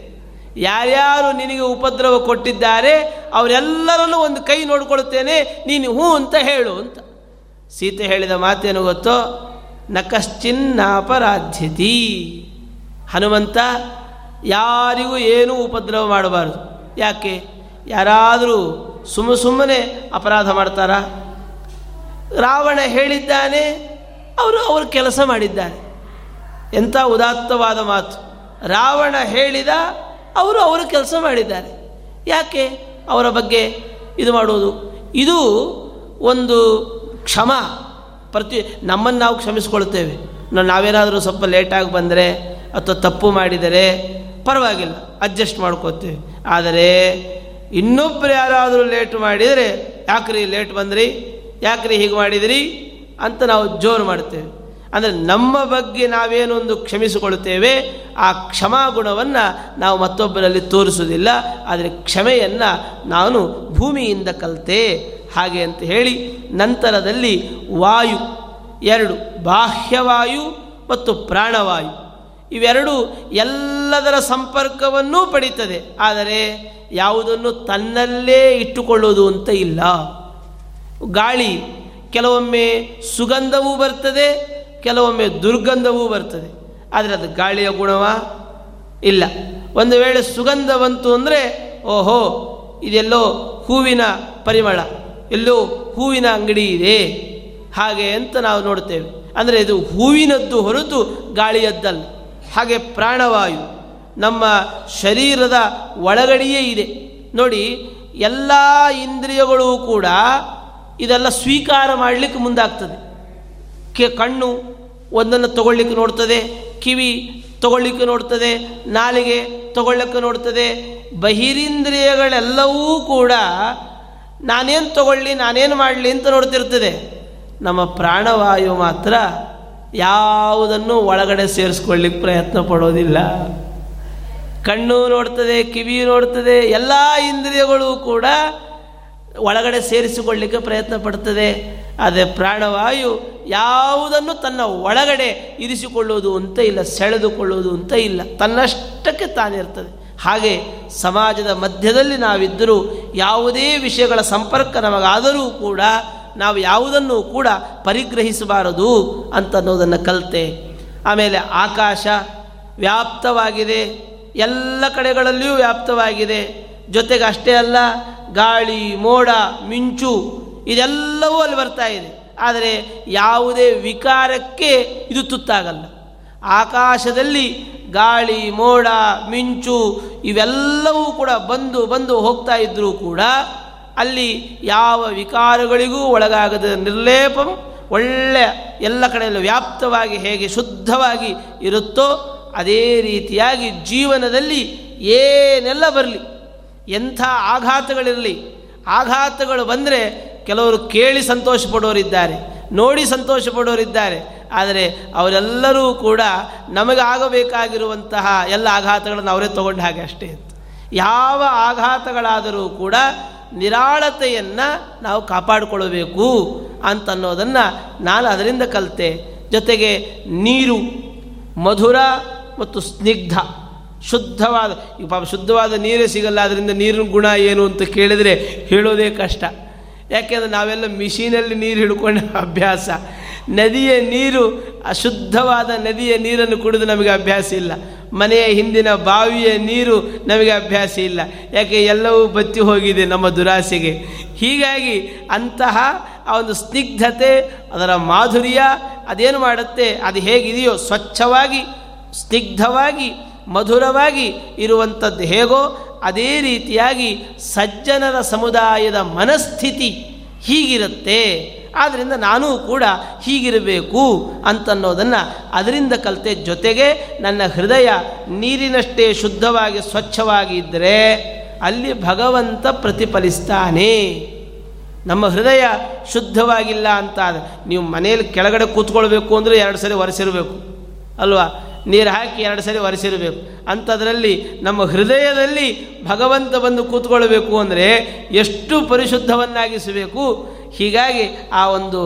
Speaker 1: ಯಾರ್ಯಾರು ನಿನಗೆ ಉಪದ್ರವ ಕೊಟ್ಟಿದ್ದಾರೆ, ಅವರೆಲ್ಲರಲ್ಲೂ ಒಂದು ಕೈ ನೋಡಿಕೊಳ್ಳುತ್ತೇನೆ ನೀನು ಹ್ಞೂ ಅಂತ ಹೇಳು ಅಂತ. ಸೀತೆ ಹೇಳಿದ ಮಾತೇನು ಗೊತ್ತೋ? ನಕಶ್ಚಿನ್ನಾಪರಾಧ್ಯತಿ. ಹನುಮಂತ, ಯಾರಿಗೂ ಏನೂ ಉಪದ್ರವ ಮಾಡಬಾರ್ದು. ಯಾಕೆ? ಯಾರಾದರೂ ಸುಮ್ಮ ಸುಮ್ಮನೆ ಅಪರಾಧ ಮಾಡ್ತಾರಾ? ರಾವಣ ಹೇಳಿದ್ದಾನೆ, ಅವರು ಅವರು ಕೆಲಸ ಮಾಡಿದ್ದಾರೆ. ಎಂಥ ಉದಾತ್ತವಾದ ಮಾತು. ರಾವಣ ಹೇಳಿದ ಅವರು ಅವರು ಕೆಲಸ ಮಾಡಿದ್ದಾರೆ. ಯಾಕೆ? ಅವರ ಬಗ್ಗೆ ಇದು ಮಾಡುವುದು. ಇದು ಒಂದು ಕ್ಷಮ. ಪ್ರತಿ ನಮ್ಮನ್ನು ನಾವು ಕ್ಷಮಿಸಿಕೊಳ್ತೇವೆ. ನಾವೇನಾದರೂ ಸ್ವಲ್ಪ ಲೇಟಾಗಿ ಬಂದರೆ ಅಥವಾ ತಪ್ಪು ಮಾಡಿದರೆ ಪರವಾಗಿಲ್ಲ. ಅಡ್ಜಸ್ಟ್ ಮಾಡ್ಕೋತೇವೆ ಆದರೆ ಇನ್ನೊಬ್ಬರು ಯಾರಾದರೂ ಲೇಟ್ ಮಾಡಿದರೆ, ಯಾಕ್ರಿ ಲೇಟ್ ಬಂದ್ರಿ? ಯಾಕ್ರಿ ಹೀಗೆ ಮಾಡಿದಿರಿ? ಅಂತ ನಾವು ಜೋರು ಮಾಡ್ತೇವೆ ಅಂದರೆ ನಮ್ಮ ಬಗ್ಗೆ ನಾವೇನೊಂದು ಕ್ಷಮಿಸಿಕೊಳ್ಳುತ್ತೇವೆ, ಆ ಕ್ಷಮಾಗುಣವನ್ನು ನಾವು ಮತ್ತೊಬ್ಬರಲ್ಲಿ ತೋರಿಸುವುದಿಲ್ಲ, ಆದರೆ ಕ್ಷಮೆಯನ್ನು ನಾನು ಭೂಮಿಯಿಂದ ಕಲಿತೆ. ಹಾಗೆ ಅಂತ ಹೇಳಿ ನಂತರದಲ್ಲಿ ವಾಯು, ಎರಡು ಬಾಹ್ಯವಾಯು ಮತ್ತು ಪ್ರಾಣವಾಯು. ಇವೆರಡು ಎಲ್ಲದರ ಸಂಪರ್ಕವನ್ನೂ ಪಡೀತದೆ. ಆದರೆ ಯಾವುದನ್ನು ತನ್ನಲ್ಲೇ ಇಟ್ಟುಕೊಳ್ಳೋದು ಅಂತ ಇಲ್ಲ. ಗಾಳಿ, ಕೆಲವೊಮ್ಮೆ ಸುಗಂಧವೂ ಬರ್ತದೆ ಕೆಲವೊಮ್ಮೆ ದುರ್ಗಂಧವೂ ಬರ್ತದೆ. ಆದರೆ ಅದು ಗಾಳಿಯ ಗುಣವ ಇಲ್ಲ. ಒಂದು ವೇಳೆ ಸುಗಂಧ ಬಂತು ಅಂದರೆ, ಓಹೋ, ಇದೆಲ್ಲೋ ಹೂವಿನ ಪರಿಮಳ, ಎಲ್ಲೋ ಹೂವಿನ ಅಂಗಡಿ ಇದೆ. ಹಾಗೆ ಅಂತ ನಾವು ನೋಡ್ತೇವೆ ಅಂದರೆ ಇದು ಹೂವಿನದ್ದು ಹೊರತು ಗಾಳಿಯದ್ದಲ್ಲ. ಹಾಗೆ ಪ್ರಾಣವಾಯು ನಮ್ಮ ಶರೀರದ ಒಳಗಡೆಯೇ ಇದೆ. ನೋಡಿ, ಎಲ್ಲ ಇಂದ್ರಿಯಗಳು ಕೂಡ ಇದೆಲ್ಲ ಸ್ವೀಕಾರ ಮಾಡಲಿಕ್ಕೆ ಮುಂದಾಗ್ತದೆ. ಕೆ ಕಣ್ಣು ಒಂದನ್ನು ತಗೊಳ್ಳಿಕ್ಕೆ ನೋಡ್ತದೆ, ಕಿವಿ ತಗೊಳ್ಳಿಕ್ಕೆ ನೋಡ್ತದೆ, ನಾಲಿಗೆ ತಗೊಳ್ಳಕ್ಕೆ ನೋಡ್ತದೆ, ಬಹಿರೀಂದ್ರಿಯಗಳೆಲ್ಲವೂ ಕೂಡ ನಾನೇನು ತಗೊಳ್ಳಿ, ನಾನೇನು ಮಾಡಲಿ ಅಂತ ನೋಡ್ತಿರ್ತದೆ. ನಮ್ಮ ಪ್ರಾಣವಾಯು ಮಾತ್ರ ಯಾವುದನ್ನು ಒಳಗಡೆ ಸೇರಿಸ್ಕೊಳ್ಳಿಕ್ಕೆ ಪ್ರಯತ್ನ ಪಡೋದಿಲ್ಲ. ಕಣ್ಣು ನೋಡ್ತದೆ, ಕಿವಿ ನೋಡ್ತದೆ, ಎಲ್ಲ ಇಂದ್ರಿಯಗಳು ಕೂಡ ಒಳಗಡೆ ಸೇರಿಸಿಕೊಳ್ಳಿಕ್ಕೆ ಪ್ರಯತ್ನ ಪಡ್ತದೆ. ಆದರೆ ಪ್ರಾಣವಾಯು ಯಾವುದನ್ನು ತನ್ನ ಒಳಗಡೆ ಇರಿಸಿಕೊಳ್ಳುವುದು ಅಂತ ಇಲ್ಲ ಸೆಳೆದುಕೊಳ್ಳುವುದು ಅಂತ ಇಲ್ಲ. ತನ್ನಷ್ಟಕ್ಕೆ ತಾನಿರ್ತದೆ ಹಾಗೆ ಸಮಾಜದ ಮಧ್ಯದಲ್ಲಿ ನಾವಿದ್ದರೂ ಯಾವುದೇ ವಿಷಯಗಳ ಸಂಪರ್ಕ ನಮಗಾದರೂ ಕೂಡ ನಾವು ಯಾವುದನ್ನು ಕೂಡ ಪರಿಗ್ರಹಿಸಬಾರದು ಅಂತ ಅನ್ನೋದನ್ನು ಕಲಿತೆ. ಆಮೇಲೆ ಆಕಾಶ ವ್ಯಾಪ್ತವಾಗಿದೆ. ಎಲ್ಲ ಕಡೆಗಳಲ್ಲಿಯೂ ವ್ಯಾಪ್ತವಾಗಿದೆ. ಜೊತೆಗೆ ಅಷ್ಟೇ ಅಲ್ಲ ಗಾಳಿ, ಮೋಡ, ಮಿಂಚು ಇದೆಲ್ಲವೂ ಅಲ್ಲಿ ಬರ್ತಾ ಇದೆ. ಆದರೆ ಯಾವುದೇ ವಿಕಾರಕ್ಕೆ ಇದು ತುತ್ತಾಗಲ್ಲ. ಆಕಾಶದಲ್ಲಿ ಗಾಳಿ, ಮೋಡ, ಮಿಂಚು ಇವೆಲ್ಲವೂ ಕೂಡ ಬಂದು ಬಂದು ಹೋಗ್ತಾ ಇದ್ದರೂ ಕೂಡ ಅಲ್ಲಿ ಯಾವ ವಿಕಾರಗಳಿಗೂ ಒಳಗಾಗದ ನಿರ್ಲೇಪಂ ಒಳ್ಳೆಯ ಎಲ್ಲ ಕಡೆಯಲ್ಲೂ ವ್ಯಾಪ್ತವಾಗಿ ಹೇಗೆ ಶುದ್ಧವಾಗಿ ಇರುತ್ತೋ ಅದೇ ರೀತಿಯಾಗಿ ಜೀವನದಲ್ಲಿ ಏನೆಲ್ಲ ಬರಲಿ ಎಂಥ ಆಘಾತಗಳಿರಲಿ, ಆಘಾತಗಳು ಬಂದರೆ ಕೆಲವರು ಕೇಳಿ ಸಂತೋಷ ಪಡೋರಿದ್ದಾರೆ ನೋಡಿ ಸಂತೋಷ ಪಡೋರಿದ್ದಾರೆ ಆದರೆ ಅವರೆಲ್ಲರೂ ಕೂಡ ನಮಗಾಗಬೇಕಾಗಿರುವಂತಹ ಎಲ್ಲ ಆಘಾತಗಳನ್ನು ಅವರೇ ತಗೊಂಡ ಹಾಗೆ ಅಷ್ಟೇ ಯಾವ ಆಘಾತಗಳಾದರೂ ಕೂಡ ನಿರಾಳತೆಯನ್ನು ನಾವು ಕಾಪಾಡಿಕೊಳ್ಳಬೇಕು ಅಂತನ್ನೋದನ್ನು ನಾನು ಅದರಿಂದ ಕಲಿತೆ. ಜೊತೆಗೆ ನೀರು, ಮಧುರ ಮತ್ತು ಸ್ನಿಗ್ಧ. ಶುದ್ಧವಾದ, ಈ ಪಾಪ ಶುದ್ಧವಾದ ನೀರೇ ಸಿಗಲ್ಲ ಅದರಿಂದ ನೀರಿನ ಗುಣ ಏನು ಅಂತ ಕೇಳಿದರೆ ಹೇಳೋದೇ ಕಷ್ಟ. ಯಾಕೆಂದರೆ ನಾವೆಲ್ಲ ಮಿಷಿನಲ್ಲಿ ನೀರು ಹಿಡ್ಕೊಂಡ ಅಭ್ಯಾಸ. ನದಿಯ ನೀರು, ಅಶುದ್ಧವಾದ ನದಿಯ ನೀರನ್ನು ಕುಡಿದು ನಮಗೆ ಅಭ್ಯಾಸ ಇಲ್ಲ. ಮನೆಯ ಹಿಂದಿನ ಬಾವಿಯ ನೀರು ನಮಗೆ ಅಭ್ಯಾಸ ಇಲ್ಲ. ಯಾಕೆ, ಎಲ್ಲವೂ ಬತ್ತಿ ಹೋಗಿದೆ ನಮ್ಮ ದುರಾಸೆಗೆ. ಹೀಗಾಗಿ ಅಂತಹ ಆ ಒಂದು ಸ್ನಿಗ್ಧತೆ, ಅದರ ಮಾಧುರ್ಯ, ಅದೇನು ಮಾಡುತ್ತೆ, ಅದು ಹೇಗಿದೆಯೋ ಸ್ವಚ್ಛವಾಗಿ, ಸ್ನಿಗ್ಧವಾಗಿ ಮಧುರವಾಗಿ ಇರುವಂಥದ್ದು ಹೇಗೋ ಅದೇ ರೀತಿಯಾಗಿ ಸಜ್ಜನರ ಸಮುದಾಯದ ಮನಸ್ಥಿತಿ ಹೀಗಿರುತ್ತೆ. ಆದ್ದರಿಂದ ನಾನೂ ಕೂಡ ಹೀಗಿರಬೇಕು ಅಂತನ್ನೋದನ್ನು ಅದರಿಂದ ಕಲಿತೆ ಜೊತೆಗೆ ನನ್ನ ಹೃದಯ ನೀರಿನಷ್ಟೇ ಶುದ್ಧವಾಗಿ ಸ್ವಚ್ಛವಾಗಿ ಇದ್ದರೆ ಅಲ್ಲಿ ಭಗವಂತ ಪ್ರತಿಫಲಿಸ್ತಾನೆ. ನಮ್ಮ ಹೃದಯ ಶುದ್ಧವಾಗಿಲ್ಲ ಅಂತ ನೀವು ಮನೆಯಲ್ಲಿ ಕೆಳಗಡೆ ಕೂತ್ಕೊಳ್ಬೇಕು ಅಂದರೆ ಎರಡು ಸರಿ ಒರೆಸಿರಬೇಕು. ಅಲ್ವಾ? ನೀರು ಹಾಕಿ ಎರಡು ಸರಿ ಒರೆಸಿರಬೇಕು. ಅಂಥದ್ರಲ್ಲಿ ನಮ್ಮ ಹೃದಯದಲ್ಲಿ ಭಗವಂತ ಬಂದು ಕೂತ್ಕೊಳ್ಬೇಕು ಅಂದರೆ ಎಷ್ಟು ಪರಿಶುದ್ಧವನ್ನಾಗಿಸಬೇಕು? ಹೀಗಾಗಿ ಆ ಒಂದು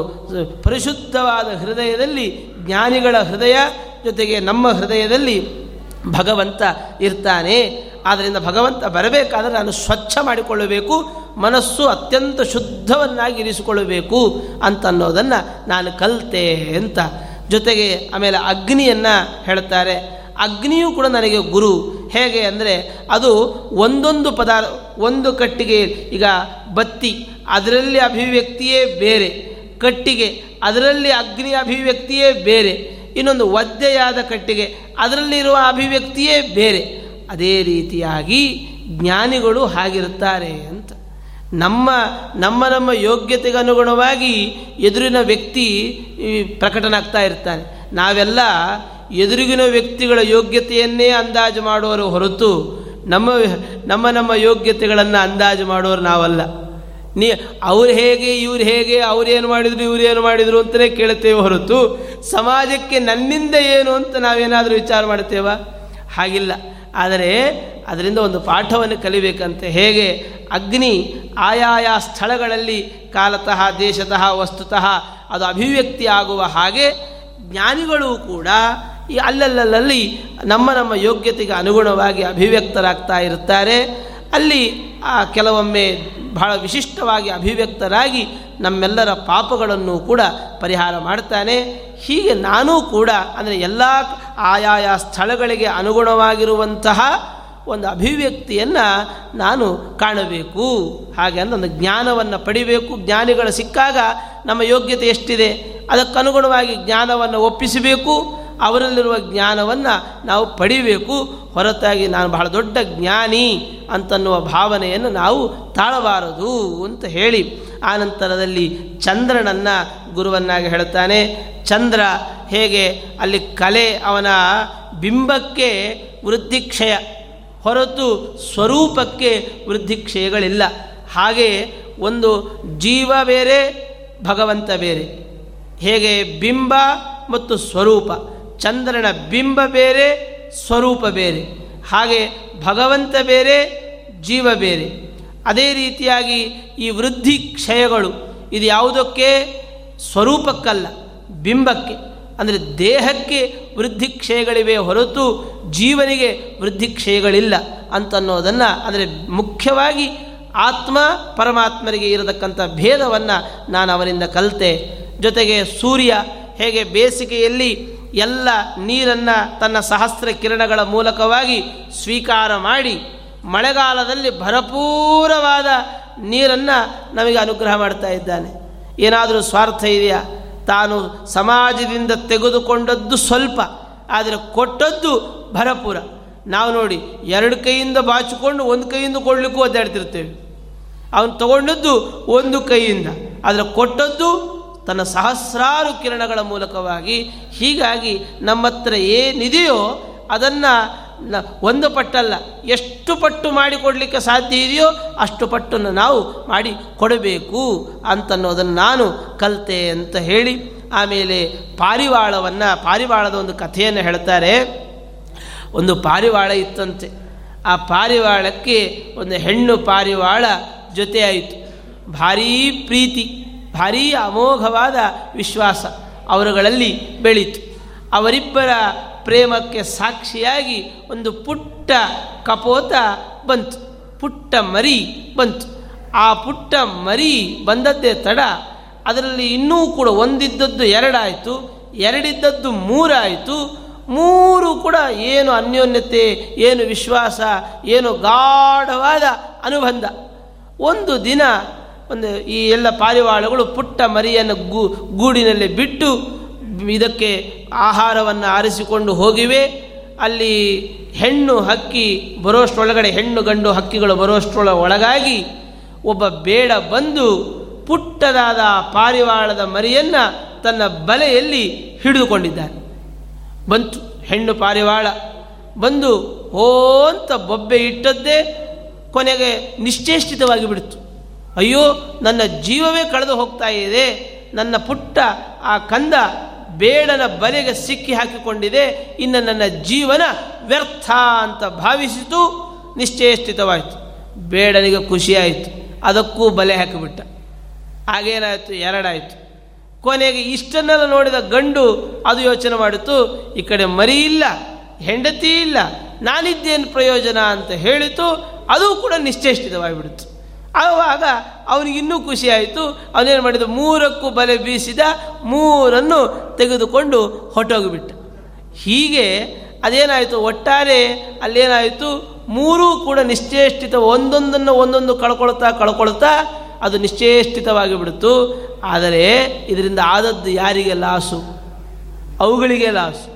Speaker 1: ಪರಿಶುದ್ಧವಾದ ಹೃದಯದಲ್ಲಿ ಜ್ಞಾನಿಗಳ ಹೃದಯ ಜೊತೆಗೆ ನಮ್ಮ ಹೃದಯದಲ್ಲಿ ಭಗವಂತ ಇರ್ತಾನೆ. ಆದ್ದರಿಂದ ಭಗವಂತ ಬರಬೇಕಾದ್ರೆ ನಾನು ಸ್ವಚ್ಛ ಮಾಡಿಕೊಳ್ಳಬೇಕು, ಮನಸ್ಸು ಅತ್ಯಂತ ಶುದ್ಧವನ್ನಾಗಿ ಇರಿಸಿಕೊಳ್ಳಬೇಕು ಅಂತನ್ನೋದನ್ನು ನಾನು ಕಲಿತೆ ಅಂತ ಜೊತೆಗೆ ಆಮೇಲೆ ಅಗ್ನಿಯನ್ನು ಹೇಳ್ತಾರೆ. ಅಗ್ನಿಯೂ ಕೂಡ ನನಗೆ ಗುರು. ಹೇಗೆ ಅಂದರೆ ಅದು ಒಂದೊಂದು ಪದಾರ್ಥ ಒಂದು ಕಟ್ಟಿಗೆ ಈಗ ಬತ್ತಿ, ಅದರಲ್ಲಿ ಅಭಿವ್ಯಕ್ತಿಯೇ ಬೇರೆ. ಕಟ್ಟಿಗೆ, ಅದರಲ್ಲಿ ಅಗ್ನಿ ಅಭಿವ್ಯಕ್ತಿಯೇ ಬೇರೆ. ಇನ್ನೊಂದು ಒದ್ದೆಯಾದ ಕಟ್ಟಿಗೆ, ಅದರಲ್ಲಿರುವ ಅಭಿವ್ಯಕ್ತಿಯೇ ಬೇರೆ. ಅದೇ ರೀತಿಯಾಗಿ ಜ್ಞಾನಿಗಳು ಹಾಗಿರುತ್ತಾರೆ ಅಂತ. ನಮ್ಮ ನಮ್ಮ ನಮ್ಮ ಯೋಗ್ಯತೆಗೆ ಅನುಗುಣವಾಗಿ ಎದುರಿನ ವ್ಯಕ್ತಿ ಪ್ರಕಟನಾಗ್ತಾ ಇರ್ತಾನೆ. ನಾವೆಲ್ಲ ಎದುರಿಗಿನ ವ್ಯಕ್ತಿಗಳ ಯೋಗ್ಯತೆಯನ್ನೇ ಅಂದಾಜು ಮಾಡುವರು ಹೊರತು ನಮ್ಮ ನಮ್ಮ ನಮ್ಮ ಯೋಗ್ಯತೆಗಳನ್ನು ಅಂದಾಜು ಮಾಡೋರು ನಾವಲ್ಲ. ನೀ, ಅವ್ರು ಹೇಗೆ, ಇವ್ರು ಹೇಗೆ ಅವ್ರೇನು ಮಾಡಿದ್ರು ಇವ್ರೇನು ಮಾಡಿದರು ಅಂತಲೇ ಕೇಳುತ್ತೇವೆ ಹೊರತು ಸಮಾಜಕ್ಕೆ ನನ್ನಿಂದ ಏನು ಅಂತ ನಾವೇನಾದರೂ ವಿಚಾರ ಮಾಡ್ತೇವಾ ಹಾಗಿಲ್ಲ. ಆದರೆ ಅದರಿಂದ ಒಂದು ಪಾಠವನ್ನು ಕಲಿಬೇಕಂತೆ. ಹೇಗೆ? ಅಗ್ನಿ ಆಯಾಯ ಸ್ಥಳಗಳಲ್ಲಿ ಕಾಲತಃ, ದೇಶತಃ, ವಸ್ತುತಃ ಅದು ಅಭಿವ್ಯಕ್ತಿ ಆಗುವ ಹಾಗೆ ಜ್ಞಾನಿಗಳು ಕೂಡ ಈ ಅಲ್ಲಲ್ಲಲ್ಲಿ ನಮ್ಮ ನಮ್ಮ ಯೋಗ್ಯತೆಗೆ ಅನುಗುಣವಾಗಿ ಅಭಿವ್ಯಕ್ತರಾಗ್ತಾ ಇರುತ್ತಾರೆ. ಅಲ್ಲಿ ಕೆಲವೊಮ್ಮೆ ಬಹಳ ವಿಶಿಷ್ಟವಾಗಿ ಅಭಿವ್ಯಕ್ತರಾಗಿ ನಮ್ಮೆಲ್ಲರ ಪಾಪಗಳನ್ನು ಕೂಡ ಪರಿಹಾರ ಮಾಡ್ತಾನೆ. ಹೀಗೆ ನಾನೂ ಕೂಡ ಅಂದರೆ ಎಲ್ಲ ಆಯಾಯ ಸ್ಥಳಗಳಿಗೆ ಅನುಗುಣವಾಗಿರುವಂತಹ ಒಂದು ಅಭಿವ್ಯಕ್ತಿಯನ್ನು ನಾನು ಕಾಣಬೇಕು. ಹಾಗೆ ಅಂದರೆ ಒಂದು ಜ್ಞಾನವನ್ನು ಪಡಿಬೇಕು. ಜ್ಞಾನಿಗಳು ಸಿಕ್ಕಾಗ ನಮ್ಮ ಯೋಗ್ಯತೆ ಎಷ್ಟಿದೆ? ಅದಕ್ಕನುಗುಣವಾಗಿ ಜ್ಞಾನವನ್ನು ಒಪ್ಪಿಸಬೇಕು. ಅವರಲ್ಲಿರುವ ಜ್ಞಾನವನ್ನು ನಾವು ಪಡಿಬೇಕು. ಹೊರತಾಗಿ ನಾನು ಬಹಳ ದೊಡ್ಡ ಜ್ಞಾನಿ ಅಂತನ್ನುವ ಭಾವನೆಯನ್ನು ನಾವು ತಾಳಬಾರದು ಅಂತ ಹೇಳಿ ಆನಂತರದಲ್ಲಿ ಚಂದ್ರನನ್ನು ಗುರುವನ್ನಾಗಿ ಹೇಳುತ್ತಾನೆ. ಚಂದ್ರ ಹೇಗೆ ಅಲ್ಲಿ ಕಲೆ ಅವನ ಬಿಂಬಕ್ಕೆ ವೃದ್ಧಿಕ್ಷಯ ಹೊರತು ಸ್ವರೂಪಕ್ಕೆ ವೃದ್ಧಿಕ್ಷಯಗಳಿಲ್ಲ. ಹಾಗೆ ಒಂದು ಜೀವ ಬೇರೆ, ಭಗವಂತ ಬೇರೆ. ಹೇಗೆ ಬಿಂಬ ಮತ್ತು ಸ್ವರೂಪ. ಚಂದ್ರನ ಬಿಂಬ ಬೇರೆ, ಸ್ವರೂಪ ಬೇರೆ. ಹಾಗೆ ಭಗವಂತ ಬೇರೆ, ಜೀವ ಬೇರೆ. ಅದೇ ರೀತಿಯಾಗಿ ಈ ವೃದ್ಧಿ ಕ್ಷಯಗಳು ಇದು ಯಾವುದಕ್ಕೆ? ಸ್ವರೂಪಕ್ಕಲ್ಲ, ಬಿಂಬಕ್ಕೆ. ಅಂದರೆ ದೇಹಕ್ಕೆ ವೃದ್ಧಿ ಕ್ಷಯಗಳಿವೆ ಹೊರತು ಜೀವನಿಗೆ ವೃದ್ಧಿ ಕ್ಷಯಗಳಿಲ್ಲ ಅಂತನ್ನೋದನ್ನು ಅಂದರೆ ಮುಖ್ಯವಾಗಿ ಆತ್ಮ ಪರಮಾತ್ಮರಿಗೆ ಇರತಕ್ಕಂಥ ಭೇದವನ್ನು ನಾನು ಅವರಿಂದ ಕಲಿತೆ. ಜೊತೆಗೆ ಸೂರ್ಯ ಹೇಗೆ ಬೇಸಿಗೆಯಲ್ಲಿ ಎಲ್ಲ ನೀರನ್ನು ತನ್ನ ಸಹಸ್ರ ಕಿರಣಗಳ ಮೂಲಕವಾಗಿ ಸ್ವೀಕಾರ ಮಾಡಿ ಮಳೆಗಾಲದಲ್ಲಿ ಭರಪೂರವಾದ ನೀರನ್ನು ನಮಗೆ ಅನುಗ್ರಹ ಮಾಡ್ತಾ ಇದ್ದಾನೆ. ಏನಾದರೂ ಸ್ವಾರ್ಥ ಇದೆಯಾ? ತಾನು ಸಮಾಜದಿಂದ ತೆಗೆದುಕೊಂಡದ್ದು ಸ್ವಲ್ಪ, ಆದರೆ ಕೊಟ್ಟದ್ದು ಭರಪೂರ. ನಾವು ನೋಡಿ, ಎರಡು ಕೈಯಿಂದ ಬಾಚಿಕೊಂಡು ಒಂದು ಕೈಯಿಂದ ಕೊಡಲಿಕ್ಕೂ ಒದ್ದಾಡ್ತಿರ್ತೇವೆ. ಅವನು ತಗೊಂಡದ್ದು ಒಂದು ಕೈಯಿಂದ, ಆದರೆ ಕೊಟ್ಟದ್ದು ತನ್ನ ಸಹಸ್ರಾರು ಕಿರಣಗಳ ಮೂಲಕವಾಗಿ. ಹೀಗಾಗಿ ನಮ್ಮ ಹತ್ರ ಏನಿದೆಯೋ ಅದನ್ನು ಒಂದು ಪಟ್ಟಲ್ಲ. ಎಷ್ಟು ಪಟ್ಟು ಮಾಡಿಕೊಡಲಿಕ್ಕೆ ಸಾಧ್ಯ ಇದೆಯೋ ಅಷ್ಟು ಪಟ್ಟನ್ನು ನಾವು ಮಾಡಿ ಕೊಡಬೇಕು ಅಂತನ್ನೋದನ್ನು ನಾನು ಕಲಿತೆ ಅಂತ ಹೇಳಿ ಆಮೇಲೆ ಪಾರಿವಾಳವನ್ನು, ಪಾರಿವಾಳದ ಒಂದು ಕಥೆಯನ್ನು ಹೇಳ್ತಾರೆ. ಒಂದು ಪಾರಿವಾಳ ಇತ್ತಂತೆ. ಆ ಪಾರಿವಾಳಕ್ಕೆ ಒಂದು ಹೆಣ್ಣು ಪಾರಿವಾಳ ಜೊತೆ ಆಯಿತು ಭಾರೀ ಪ್ರೀತಿ, ಭಾರೀ ಅಮೋಘವಾದ ವಿಶ್ವಾಸ ಅವರುಗಳಲ್ಲಿ ಬೆಳೀತು. ಅವರಿಬ್ಬರ ಪ್ರೇಮಕ್ಕೆ ಸಾಕ್ಷಿಯಾಗಿ ಒಂದು ಪುಟ್ಟ ಕಪೋತ ಬಂತು, ಪುಟ್ಟ ಮರಿ ಬಂತು. ಆ ಪುಟ್ಟ ಮರಿ ಬಂದದ್ದೇ ತಡ. ಅದರಲ್ಲಿ ಇನ್ನೂ ಕೂಡ ಒಂದಿದ್ದದ್ದು ಎರಡಾಯಿತು, ಎರಡಿದ್ದದ್ದು ಮೂರಾಯಿತು. ಮೂರು ಕೂಡ ಏನು ಅನ್ಯೋನ್ಯತೆ, ಏನು ವಿಶ್ವಾಸ, ಏನು ಗಾಢವಾದ ಅನುಬಂಧ. ಒಂದು ದಿನ ಒಂದು ಈ ಎಲ್ಲ ಪಾರಿವಾಳಗಳು ಪುಟ್ಟ ಮರಿಯನ್ನು ಗೂಡಿನಲ್ಲಿ ಬಿಟ್ಟು ಇದಕ್ಕೆ ಆಹಾರವನ್ನು ಆರಿಸಿಕೊಂಡು ಹೋಗಿವೆ. ಅಲ್ಲಿ ಹೆಣ್ಣು ಹಕ್ಕಿ ಬರೋಷ್ಟರೊಳಗಡೆ, ಹೆಣ್ಣು ಗಂಡು ಹಕ್ಕಿಗಳು ಬರೋಷ್ಟರೊಳ ಒಳಗಾಗಿ ಒಬ್ಬ ಬೇಡ ಬಂದು ಪುಟ್ಟದಾದ ಪಾರಿವಾಳದ ಮರಿಯನ್ನು ತನ್ನ ಬಲೆಯಲ್ಲಿ ಹಿಡಿದುಕೊಂಡಿದ್ದಾನೆ ಬಂತು, ಹೆಣ್ಣು ಪಾರಿವಾಳ ಬಂದು ಹೋಂತ ಬೊಬ್ಬೆ ಇಟ್ಟದ್ದೇ ಕೊನೆಗೆ ನಿಶ್ಚೇಷ್ಟಿತವಾಗಿ ಬಿಡಿತು. ಅಯ್ಯೋ, ನನ್ನ ಜೀವವೇ ಕಳೆದು ಹೋಗ್ತಾ ಇದೆ. ನನ್ನ ಪುಟ್ಟ ಆ ಕಂದ ಬೇಡನ ಬಲೆಗೆ ಸಿಕ್ಕಿ ಹಾಕಿಕೊಂಡಿದೆ, ಇನ್ನು ನನ್ನ ಜೀವನ ವ್ಯರ್ಥ ಅಂತ ಭಾವಿಸಿತು, ನಿಶ್ಚೇಷ್ಟಿತವಾಯಿತು. ಬೇಡನಿಗೆ ಖುಷಿಯಾಯಿತು, ಅದಕ್ಕೂ ಬಲೆ ಹಾಕಿಬಿಟ್ಟ. ಆಗೇನಾಯಿತು? ಎರಡಾಯಿತು. ಕೊನೆಗೆ ಇಷ್ಟನ್ನೆಲ್ಲ ನೋಡಿದ ಗಂಡು ಅದು ಯೋಚನೆ ಮಾಡಿತು, ಈ ಕಡೆ ಮರಿ ಇಲ್ಲ, ಹೆಂಡತಿ ಇಲ್ಲ, ನಾನಿದ್ದೇನು ಪ್ರಯೋಜನ ಅಂತ ಹೇಳಿತು, ಅದು ಕೂಡ ನಿಶ್ಚೇಷ್ಟಿತವಾಗಿಬಿಡ್ತು ಆವಾಗ ಅವನಿಗಿನ್ನೂ ಖುಷಿಯಾಯಿತು ಅವನೇನು ಮಾಡಿದ? ಮೂರಕ್ಕೂ ಬಲೆ ಬೀಸಿದ, ಮೂರನ್ನು ತೆಗೆದುಕೊಂಡು ಹೊಟ್ಟೋಗಿಬಿಟ್ಟ ಹೀಗೆ ಅದೇನಾಯಿತು? ಒಟ್ಟಾರೆ ಅಲ್ಲೇನಾಯಿತು? ಮೂರೂ ಕೂಡ ನಿಶ್ಚೇಷ್ಟಿತ ಒಂದೊಂದನ್ನು ಒಂದೊಂದು ಕಳ್ಕೊಳ್ತಾ ಕಳ್ಕೊಳ್ತಾ ಅದು ನಿಶ್ಚೇಷ್ಟಿತವಾಗಿ ಬಿಡ್ತು ಆದರೆ ಇದರಿಂದ ಆದದ್ದು ಯಾರಿಗೆ ಲಾಸು? ಅವುಗಳಿಗೆ ಲಾಸು.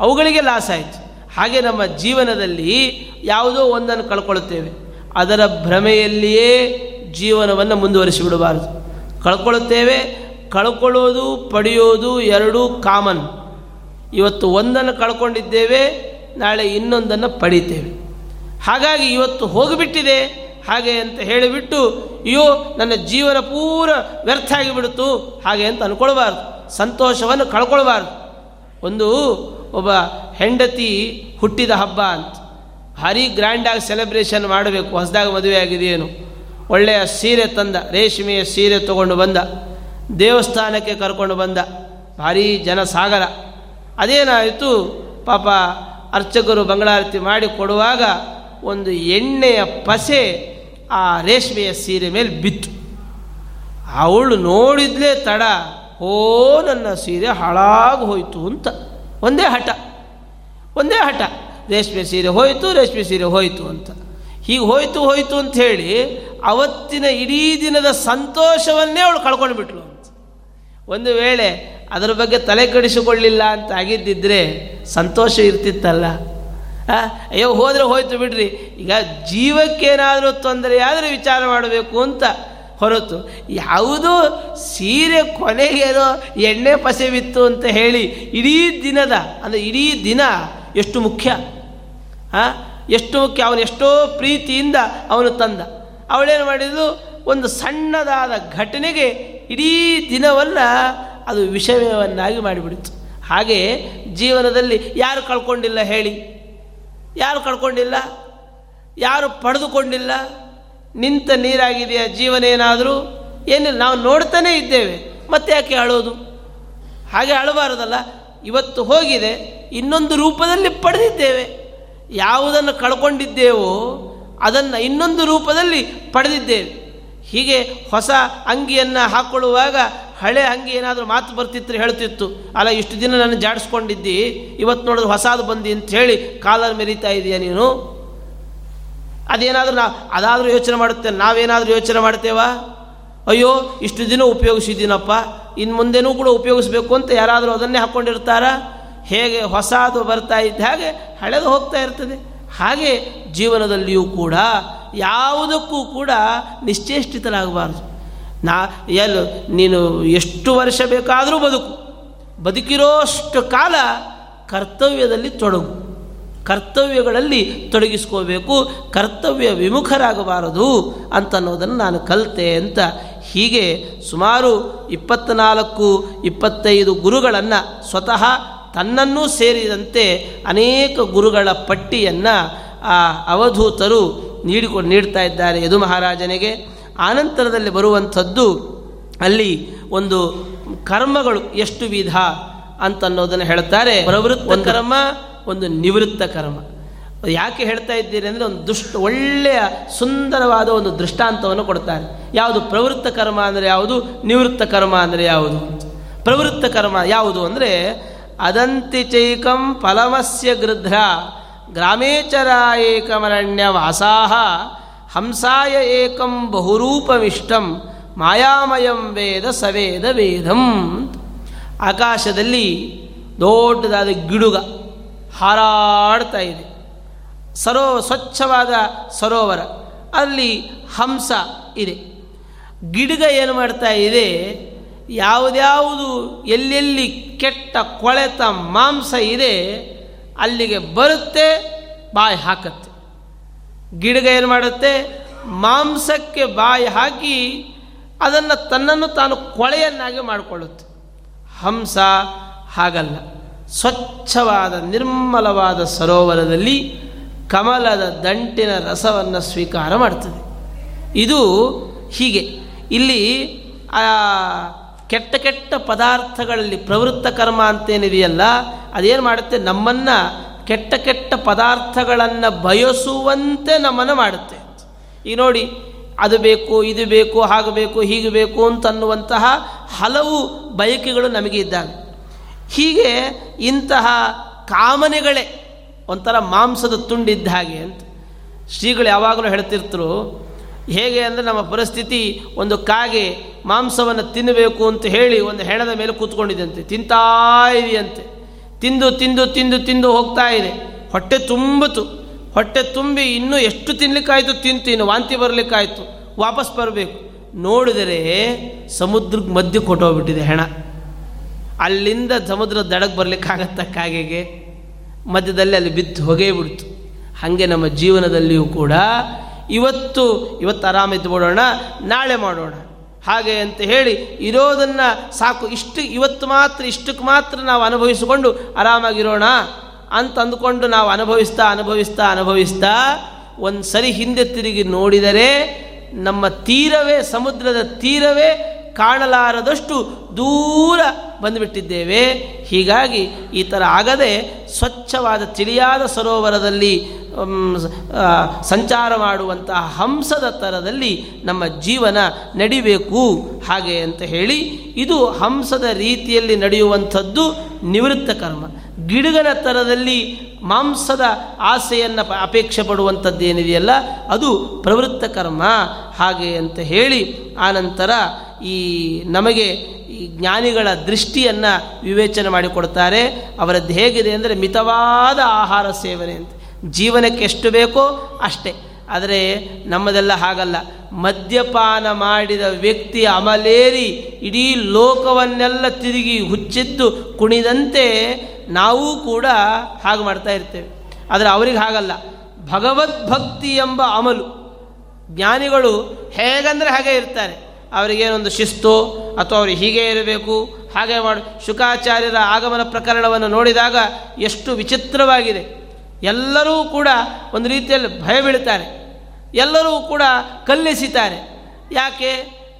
Speaker 1: ಅವುಗಳಿಗೆ ಲಾಸ್ ಆಯಿತು ಹಾಗೆ ನಮ್ಮ ಜೀವನದಲ್ಲಿ ಯಾವುದೋ ಒಂದನ್ನು ಕಳ್ಕೊಳ್ಳುತ್ತೇವೆ ಅದರ ಭ್ರಮೆಯಲ್ಲಿಯೇ ಜೀವನವನ್ನು ಮುಂದುವರಿಸಿ ಬಿಡಬಾರದು ಕಳ್ಕೊಳ್ಳುತ್ತೇವೆ, ಕಳ್ಕೊಳ್ಳೋದು, ಪಡೆಯೋದು ಎರಡೂ ಕಾಮನ್ ಇವತ್ತು ಒಂದನ್ನು ಕಳ್ಕೊಂಡಿದ್ದೇವೆ, ನಾಳೆ ಇನ್ನೊಂದನ್ನು ಪಡೀತೇವೆ ಹಾಗಾಗಿ ಇವತ್ತು ಹೋಗಿಬಿಟ್ಟಿದೆ, ಹಾಗೆ ಅಂತ ಹೇಳಿಬಿಟ್ಟು, ಅಯ್ಯೋ, ನನ್ನ ಜೀವನ ಪೂರ ವ್ಯರ್ಥ ಆಗಿಬಿಡ್ತು, ಹಾಗೆ ಅಂತ ಅಂದ್ಕೊಳ್ಬಾರ್ದು ಸಂತೋಷವನ್ನು ಕಳ್ಕೊಳ್ಬಾರ್ದು. ಒಂದು ಒಬ್ಬ ಹೆಂಡತಿ ಹುಟ್ಟಿದ ಹಬ್ಬ ಅಂತ. ಭಾರಿ ಗ್ರ್ಯಾಂಡಾಗಿ ಸೆಲೆಬ್ರೇಷನ್ ಮಾಡಬೇಕು. ಹೊಸದಾಗ ಮದುವೆ ಆಗಿದೆಯೇನು? ಒಳ್ಳೆಯ ಸೀರೆ ತಂದ, ರೇಷ್ಮೆಯ ಸೀರೆ ತಗೊಂಡು ಬಂದ, ದೇವಸ್ಥಾನಕ್ಕೆ ಕರ್ಕೊಂಡು ಬಂದ, ಭಾರೀ ಜನ ಸಾಗರ ಅದೇನಾಯಿತು? ಪಾಪ ಅರ್ಚಕರು ಬಂಗಳಾರತಿ ಮಾಡಿ ಕೊಡುವಾಗ ಒಂದು ಎಣ್ಣೆಯ ಪಸೆ ಆ ರೇಷ್ಮೆಯ ಸೀರೆ ಮೇಲೆ ಬಿತ್ತು. ಅವಳು ನೋಡಿದ್ಲೇ ತಡ ಓ ನನ್ನ ಸೀರೆ ಹಾಳಾಗಿ ಹೋಯಿತು ಅಂತ. ಒಂದೇ ಹಠ ಒಂದೇ ಹಠ. ರೇಷ್ಮೆ ಸೀರೆ ಹೋಯಿತು, ರೇಷ್ಮೆ ಸೀರೆ ಹೋಯಿತು ಅಂತ. ಹೀಗೆ ಹೋಯಿತು ಹೋಯಿತು ಅಂತ ಹೇಳಿ ಅವತ್ತಿನ ಇಡೀ ದಿನದ ಸಂತೋಷವನ್ನೇ ಅವಳು ಕಳ್ಕೊಂಡು ಬಿಟ್ಲು ಅಂತ ಒಂದು ವೇಳೆ ಅದರ ಬಗ್ಗೆ ತಲೆ ಕೆಡಿಸಿಕೊಳ್ಳಿಲ್ಲ ಅಂತ ಆಗಿದ್ದಿದ್ರೆ ಸಂತೋಷ ಇರ್ತಿತ್ತಲ್ಲ. ಅಯ್ಯೋ, ಹೋದರೆ ಹೋಯ್ತು ಬಿಡ್ರಿ. ಈಗ ಜೀವಕ್ಕೇನಾದರೂ ತೊಂದರೆ ಆದರೆ ವಿಚಾರ ಮಾಡಬೇಕು ಅಂತ ಹೊರತು. ಯಾವುದು ಸೀರೆ ಕೊನೆಗೇನೋ ಎಣ್ಣೆ ಪಸೆವಿತ್ತು ಅಂತ ಹೇಳಿ ಇಡೀ ದಿನದ, ಅಂದರೆ ಇಡೀ ದಿನ ಎಷ್ಟು ಮುಖ್ಯ? ಹಾಂ? ಎಷ್ಟು ಮುಖ್ಯ? ಅವನು ಎಷ್ಟೋ ಪ್ರೀತಿಯಿಂದ ಅವನು ತಂದ. ಅವಳೇನು ಮಾಡಿದ್ದು ಒಂದು ಸಣ್ಣದಾದ ಘಟನೆಗೆ ಇಡೀ ದಿನವನ್ನು ಅದು ವಿಷಯವನ್ನಾಗಿ ಮಾಡಿಬಿಡ್ತು. ಹಾಗೆ ಜೀವನದಲ್ಲಿ ಯಾರು ಕಳ್ಕೊಂಡಿಲ್ಲ ಹೇಳಿ? ಯಾರು ಕಳ್ಕೊಂಡಿಲ್ಲ? ಯಾರು ಪಡೆದುಕೊಂಡಿಲ್ಲ? ನಿಂತ ನೀರಾಗಿದೆಯಾ ಜೀವನ ಏನಾದರೂ? ಏನಿಲ್ಲ, ನಾವು ನೋಡ್ತಾನೇ ಇದ್ದೇವೆ. ಮತ್ತೆ ಯಾಕೆ ಅಳೋದು ಹಾಗೆ ಅಳಬಾರದಲ್ಲ? ಇವತ್ತು ಹೋಗಿದೆ. ಇನ್ನೊಂದು ರೂಪದಲ್ಲಿ ಪಡೆದಿದ್ದೇವೆ. ಯಾವುದನ್ನು ಕಳ್ಕೊಂಡಿದ್ದೇವೋ ಅದನ್ನು ಇನ್ನೊಂದು ರೂಪದಲ್ಲಿ ಪಡೆದಿದ್ದೇವೆ. ಹೀಗೆ ಹೊಸ ಅಂಗಿಯನ್ನು ಹಾಕ್ಕೊಳ್ಳುವಾಗ ಹಳೆ ಅಂಗಿ ಏನಾದರೂ ಮಾತು ಬರ್ತಿತ್ತು ಹೇಳ್ತಿತ್ತು. ಅಲ್ಲ, ಇಷ್ಟು ದಿನ ನಾನು ಜಾಡಿಸ್ಕೊಂಡಿದ್ದಿ, ಇವತ್ತು ನೋಡಿದ್ರೆ ಹೊಸದು ಬಂದಿ ಅಂತ ಹೇಳಿ ಕಾಲರ್ ಮೆರೀತಾ ಇದೆಯಾ ನೀನು? ಅದೇನಾದರೂ ನಾ, ಅದಾದರೂ ಯೋಚನೆ ಮಾಡುತ್ತೆ ನಾವೇನಾದರೂ ಯೋಚನೆ ಮಾಡ್ತೇವಾ? ಅಯ್ಯೋ, ಇಷ್ಟು ದಿನ ಉಪಯೋಗಿಸಿದ್ದೀನಪ್ಪ ಇನ್ನು ಮುಂದೆನೂ ಕೂಡ ಉಪಯೋಗಿಸ್ಬೇಕು ಅಂತ ಯಾರಾದರೂ ಅದನ್ನೇ ಹಾಕ್ಕೊಂಡಿರ್ತಾರ ಹೇಗೆ ಹೊಸದು ಬರ್ತಾ ಇದ್ದ ಹಾಗೆ ಹಳೆದು ಹೋಗ್ತಾ ಇರ್ತದೆ. ಹಾಗೆ ಜೀವನದಲ್ಲಿಯೂ ಕೂಡ ಯಾವುದಕ್ಕೂ ಕೂಡ ನಿಶ್ಚೇಷ್ಟಿತರಾಗಬಾರ್ದು ನಾ, ಎಲ್, ನೀನು ಎಷ್ಟು ವರ್ಷ ಬೇಕಾದರೂ ಬದುಕು. ಬದುಕಿರೋಷ್ಟು ಕಾಲ ಕರ್ತವ್ಯದಲ್ಲಿ ತೊಡಗು. ಕರ್ತವ್ಯಗಳಲ್ಲಿ ತೊಡಗಿಸ್ಕೋಬೇಕು, ಕರ್ತವ್ಯ ವಿಮುಖರಾಗಬಾರದು ಅಂತನ್ನೋದನ್ನು ನಾನು ಕಲಿತೆ ಅಂತ ಹೀಗೆ ಸುಮಾರು ಇಪ್ಪತ್ತ್ನಾಲ್ಕು ಇಪ್ಪತ್ತೈದು ಗುರುಗಳನ್ನು ಸ್ವತಃ ತನ್ನನ್ನೂ ಸೇರಿದಂತೆ ಅನೇಕ ಗುರುಗಳ ಪಟ್ಟಿಯನ್ನು ಆ ಅವಧೂತರು ನೀಡಿಕೊಂಡು ನೀಡ್ತಾ ಇದ್ದಾರೆ ಯದು ಮಹಾರಾಜನಿಗೆ. ಆನಂತರದಲ್ಲಿ ಬರುವಂಥದ್ದು ಅಲ್ಲಿ ಒಂದು ಕರ್ಮಗಳು ಎಷ್ಟು ವಿಧ ಅಂತನ್ನೋದನ್ನು ಹೇಳ್ತಾರೆ. ಪ್ರವೃತ್ತ ಕರ್ಮ ಒಂದು ನಿವೃತ್ತ ಕರ್ಮ. ಯಾಕೆ ಹೇಳ್ತಾ ಇದ್ದೀರಿ ಅಂದರೆ ಒಂದು ದುಷ್ಟ ಒಳ್ಳೆಯ ಸುಂದರವಾದ ಒಂದು ದೃಷ್ಟಾಂತವನ್ನು ಕೊಡ್ತಾರೆ. ಯಾವುದು ಪ್ರವೃತ್ತ ಕರ್ಮ ಅಂದರೆ ಯಾವುದು ನಿವೃತ್ತ ಕರ್ಮ ಅಂದರೆ ಯಾವುದು? ಪ್ರವೃತ್ತ ಕರ್ಮ ಯಾವುದು ಅಂದರೆ ಅದಂತಿ ಚೈಕಂ ಫಲಮಸ್ಯ ಗೃಧ್ರ ಗ್ರಾಮೇಚರ ಏಕಮರಣ್ಯ ವಾಸಾಹ ಹಂಸಾಯ ಏಕಂ ಬಹುರೂಪವಿಷ್ಟಂ ಮಾಯಾಮಯಂ ವೇದ ಸವೇದ ವೇದಂ. ಆಕಾಶದಲ್ಲಿ ದೊಡ್ಡದಾದ ಗಿಡುಗ ಹಾರಾಡ್ತಾ ಇದೆ. ಸರೋ ಸ್ವಚ್ಛವಾದ ಸರೋವರ, ಅಲ್ಲಿ ಹಂಸ ಇದೆ. ಗಿಡಗ ಏನು ಮಾಡ್ತಾ ಇದೆ? ಯಾವುದ್ಯಾವುದು, ಎಲ್ಲೆಲ್ಲಿ ಕೆಟ್ಟ ಕೊಳೆತ ಮಾಂಸ ಇದೆ, ಅಲ್ಲಿಗೆ ಬರುತ್ತೆ, ಬಾಯಿ ಹಾಕತ್ತೆ. ಗಿಡಗ ಏನು ಮಾಡುತ್ತೆ? ಮಾಂಸಕ್ಕೆ ಬಾಯಿ ಹಾಕಿ ಅದನ್ನು ತನ್ನನ್ನು ತಾನು ಕೊಳೆಯನ್ನಾಗಿ ಮಾಡಿಕೊಳ್ಳುತ್ತೆ. ಹಂಸ ಹಾಗಲ್ಲ. ಸ್ವಚ್ಛವಾದ, ನಿರ್ಮಲವಾದ ಸರೋವರದಲ್ಲಿ ಕಮಲದ ದಂಟಿನ ರಸವನ್ನು ಸ್ವೀಕಾರ ಮಾಡ್ತದೆ. ಇದು ಹೀಗೆ. ಇಲ್ಲಿ ಕೆಟ್ಟ ಕೆಟ್ಟ ಪದಾರ್ಥಗಳಲ್ಲಿ ಪ್ರವೃತ್ತ ಕರ್ಮ ಅಂತೇನಿದೆಯಲ್ಲ, ಅದೇನು ಮಾಡುತ್ತೆ? ನಮ್ಮನ್ನು ಕೆಟ್ಟ ಕೆಟ್ಟ ಪದಾರ್ಥಗಳನ್ನು ಬಯಸುವಂತೆ ನಮ್ಮನ್ನು ಮಾಡುತ್ತೆ. ಈಗ ನೋಡಿ, ಅದು ಬೇಕು, ಇದು ಬೇಕು, ಹಾಗೆ ಬೇಕು, ಹೀಗೆ ಬೇಕು ಅಂತನ್ನುವಂತಹ ಹಲವು ಬಯಕೆಗಳು ನಮಗೆ ಇದ್ದಾವೆ. ಹೀಗೆ ಇಂತಹ ಕಾಮನೆಗಳೇ, ಒಂಥರ ಮಾಂಸದ ತುಂಡಿದ್ದ ಹಾಗೆ ಅಂತ ಶ್ರೀಗಳು ಯಾವಾಗಲೂ ಹೇಳ್ತಿರ್ತರು ಹೇಗೆ ಅಂದರೆ ನಮ್ಮ ಪರಿಸ್ಥಿತಿ ಒಂದು ಕಾಗೆ ಮಾಂಸವನ್ನು ತಿನ್ನಬೇಕು ಅಂತ ಹೇಳಿ ಒಂದು ಹೆಣದ ಮೇಲೆ ಕೂತ್ಕೊಂಡಿದ್ದಂತೆ. ತಿಂತಾ ಇದೆಯಂತೆ. ತಿಂದು ತಿಂದು ತಿಂದು ತಿಂದು ಹೋಗ್ತಾ ಇದೆ. ಹೊಟ್ಟೆ ತುಂಬಿತು. ಹೊಟ್ಟೆ ತುಂಬಿ ಇನ್ನೂ ಎಷ್ಟು ತಿನ್ಲಿಕ್ಕಾಯ್ತು? ತಿಂತು. ಇನ್ನು ವಾಂತಿ ಬರಲಿಕ್ಕಾಯ್ತು. ವಾಪಸ್ ಬರಬೇಕು. ನೋಡಿದರೆ ಸಮುದ್ರಕ್ಕೆ ಮಧ್ಯೆ ಕೊಟ್ಟೋಗ್ಬಿಟ್ಟಿದೆ ಹೆಣ. ಅಲ್ಲಿಂದ ಸಮುದ್ರ ದಡಕ್ಕೆ ಬರಲಿಕ್ಕಾಗತ್ತ ಕಾಗೆಗೆ. ಮಧ್ಯದಲ್ಲಿ ಅಲ್ಲಿ ಬಿದ್ದು ಹೊಗೆ ಬಿಡ್ತು. ಹಾಗೆ ನಮ್ಮ ಜೀವನದಲ್ಲಿಯೂ ಕೂಡ ಇವತ್ತು ಇವತ್ತು ಆರಾಮಿದ್ದು ಬಿಡೋಣ, ನಾಳೆ ಮಾಡೋಣ. ಹಾಗೆ ಅಂತ ಹೇಳಿ ಇರೋದನ್ನು ಸಾಕು. ಇಷ್ಟು ಇವತ್ತು ಮಾತ್ರ, ಇಷ್ಟಕ್ಕೆ ಮಾತ್ರ ನಾವು ಅನುಭವಿಸಿಕೊಂಡು ಆರಾಮಾಗಿರೋಣ ಅಂತ ಅಂದುಕೊಂಡು ನಾವು ಅನುಭವಿಸ್ತಾ ಅನುಭವಿಸ್ತಾ ಅನುಭವಿಸ್ತಾ ಒಂದು ಸರಿ ಹಿಂದೆ ತಿರುಗಿ ನೋಡಿದರೆ ನಮ್ಮ ತೀರವೇ, ಸಮುದ್ರದ ತೀರವೇ ಕಾಣಲಾರದಷ್ಟು ದೂರ ಬಂದುಬಿಟ್ಟಿದ್ದೇವೆ. ಹೀಗಾಗಿ ಈ ಥರ ಆಗದೆ ಸ್ವಚ್ಛವಾದ ತಿಳಿಯಾದ ಸರೋವರದಲ್ಲಿ ಸಂಚಾರ ಮಾಡುವಂತಹ ಹಂಸದ ಥರದಲ್ಲಿ ನಮ್ಮ ಜೀವನ ನಡಿಬೇಕು. ಹಾಗೆ ಅಂತ ಹೇಳಿ ಇದು ಹಂಸದ ರೀತಿಯಲ್ಲಿ ನಡೆಯುವಂಥದ್ದು ನಿವೃತ್ತ ಕರ್ಮ. ಗಿಡಗನ ಥರದಲ್ಲಿ ಮಾಂಸದ ಆಸೆಯನ್ನು ಅಪೇಕ್ಷೆ ಪಡುವಂಥದ್ದೇನಿದೆಯಲ್ಲ ಅದು ಪ್ರವೃತ್ತ ಕರ್ಮ. ಹಾಗೆ ಅಂತ ಹೇಳಿ ಆನಂತರ ಈ ನಮಗೆ ಈ ಜ್ಞಾನಿಗಳ ದೃಷ್ಟಿಯನ್ನು ವಿವೇಚನೆ ಮಾಡಿಕೊಡ್ತಾರೆ. ಅವರದ್ದು ಹೇಗಿದೆ ಅಂದರೆ ಮಿತವಾದ ಆಹಾರ ಸೇವನೆ ಅಂತ. ಜೀವನಕ್ಕೆ ಎಷ್ಟು ಬೇಕೋ ಅಷ್ಟೇ. ಆದರೆ ನಮ್ಮದೆಲ್ಲ ಹಾಗಲ್ಲ. ಮದ್ಯಪಾನ ಮಾಡಿದ ವ್ಯಕ್ತಿ ಅಮಲೇರಿ ಇಡೀ ಲೋಕವನ್ನೆಲ್ಲ ತಿರುಗಿ ಹುಚ್ಚಿದ್ದು ಕುಣಿದಂತೆ ನಾವು ಕೂಡ ಹಾಗೆ ಮಾಡ್ತಾ ಇರ್ತೇವೆ. ಆದರೆ ಅವ್ರಿಗೆ ಹಾಗಲ್ಲ. ಭಗವದ್ಭಕ್ತಿ ಎಂಬ ಅಮಲು. ಜ್ಞಾನಿಗಳು ಹೇಗಂದರೆ ಹಾಗೆ ಇರ್ತಾರೆ. ಅವರಿಗೇನೊಂದು ಶಿಸ್ತು ಅಥವಾ ಅವರು ಹೀಗೆ ಇರಬೇಕು, ಹಾಗೆ ಮಾಡು. ಶುಕಾಚಾರ್ಯರ ಆಗಮನ ಪ್ರಕರಣವನ್ನು ನೋಡಿದಾಗ ಎಷ್ಟು ವಿಚಿತ್ರವಾಗಿದೆ. ಎಲ್ಲರೂ ಕೂಡ ಒಂದು ರೀತಿಯಲ್ಲಿ ಭಯ ಬೀಳ್ತಾರೆ. ಎಲ್ಲರೂ ಕೂಡ ಕಲ್ಲೆಸಿತಾರೆ. ಯಾಕೆ?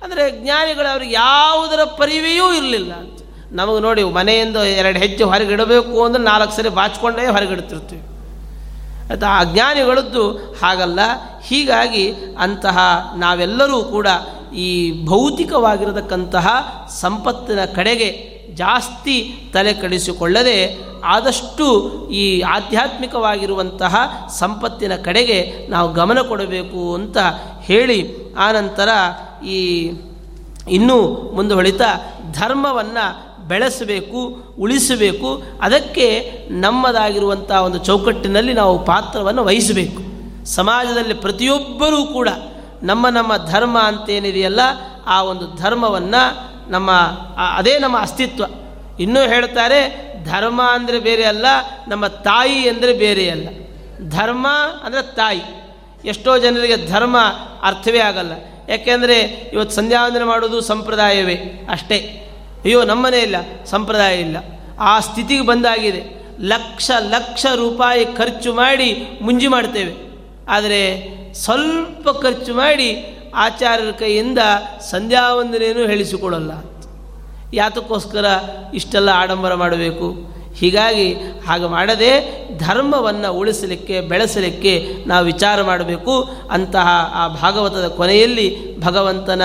Speaker 1: ಅಂದರೆ ಜ್ಞಾನಿಗಳು ಅವ್ರಿಗೆ ಯಾವುದರ ಪರಿವೆಯೂ ಇರಲಿಲ್ಲ ಅಂತ. ನಮಗೆ ನೋಡಿ ಮನೆಯಿಂದ ಎರಡು ಹೆಜ್ಜೆ ಹೊರಗಿಡಬೇಕು ಅಂದರೆ ನಾಲ್ಕು ಸರಿ ಬಾಚ್ಕೊಂಡೇ ಹೊರಗಿಡ್ತಿರ್ತೀವಿ. ಆಯ್ತಾ? ಆ ಜ್ಞಾನಿಗಳದ್ದು ಹಾಗಲ್ಲ. ಹೀಗಾಗಿ ಅಂತಹ ನಾವೆಲ್ಲರೂ ಕೂಡ ಈ ಭೌತಿಕವಾಗಿರತಕ್ಕಂತಹ ಸಂಪತ್ತಿನ ಕಡೆಗೆ ಜಾಸ್ತಿ ತಲೆ ಕಡಿಸಿಕೊಳ್ಳದೆ ಆದಷ್ಟು ಈ ಆಧ್ಯಾತ್ಮಿಕವಾಗಿರುವಂತಹ ಸಂಪತ್ತಿನ ಕಡೆಗೆ ನಾವು ಗಮನ ಕೊಡಬೇಕು ಅಂತ ಹೇಳಿ ಆನಂತರ ಈ ಇನ್ನೂ ಮುಂದೆ ಹೊಳಿತಾ ಧರ್ಮವನ್ನು ಬೆಳೆಸಬೇಕು, ಉಳಿಸಬೇಕು, ಅದಕ್ಕೆ ನಮ್ಮದಾಗಿರುವಂಥ ಒಂದು ಚೌಕಟ್ಟಿನಲ್ಲಿ ನಾವು ಪಾತ್ರವನ್ನು ವಹಿಸಬೇಕು. ಸಮಾಜದಲ್ಲಿ ಪ್ರತಿಯೊಬ್ಬರೂ ಕೂಡ ನಮ್ಮ ನಮ್ಮ ಧರ್ಮ ಅಂತೇನಿದೆಯಲ್ಲ, ಆ ಒಂದು ಧರ್ಮವನ್ನು ನಮ್ಮ ಅದೇ ನಮ್ಮ ಅಸ್ತಿತ್ವ. ಇನ್ನೂ ಹೇಳ್ತಾರೆ, ಧರ್ಮ ಅಂದರೆ ಬೇರೆ ಅಲ್ಲ, ನಮ್ಮ ತಾಯಿ ಅಂದರೆ ಬೇರೆ ಅಲ್ಲ. ಧರ್ಮ ಅಂದರೆ ತಾಯಿ. ಎಷ್ಟೋ ಜನರಿಗೆ ಧರ್ಮ ಅರ್ಥವೇ ಆಗಲ್ಲ. ಯಾಕೆಂದರೆ ಇವತ್ತು ಸಂಧ್ಯಾವಂದನೆ ಮಾಡೋದು ಸಂಪ್ರದಾಯವೇ ಅಷ್ಟೇ. ಅಯ್ಯೋ, ನಮ್ಮನೇ ಇಲ್ಲ, ಸಂಪ್ರದಾಯ ಇಲ್ಲ. ಆ ಸ್ಥಿತಿಗೆ ಬಂದಾಗಿದೆ. ಲಕ್ಷ ಲಕ್ಷ ರೂಪಾಯಿ ಖರ್ಚು ಮಾಡಿ ಮುಂಜಿ ಮಾಡ್ತೇವೆ. ಆದರೆ ಸ್ವಲ್ಪ ಖರ್ಚು ಮಾಡಿ ಆಚಾರ್ಯರ ಕೈಯಿಂದ ಸಂಧ್ಯಾವಂದನೆಯನ್ನು ಹೇಳಿಸಿಕೊಡಲ್ಲ. ಯಾತಕ್ಕೋಸ್ಕರ ಇಷ್ಟೆಲ್ಲ ಆಡಂಬರ ಮಾಡಬೇಕು? ಹೀಗಾಗಿ ಹಾಗೆ ಮಾಡದೆ ಧರ್ಮವನ್ನು ಉಳಿಸಲಿಕ್ಕೆ, ಬೆಳೆಸಲಿಕ್ಕೆ ನಾವು ವಿಚಾರ ಮಾಡಬೇಕು. ಅಂತಹ ಆ ಭಾಗವತದ ಕೊನೆಯಲ್ಲಿ ಭಗವಂತನ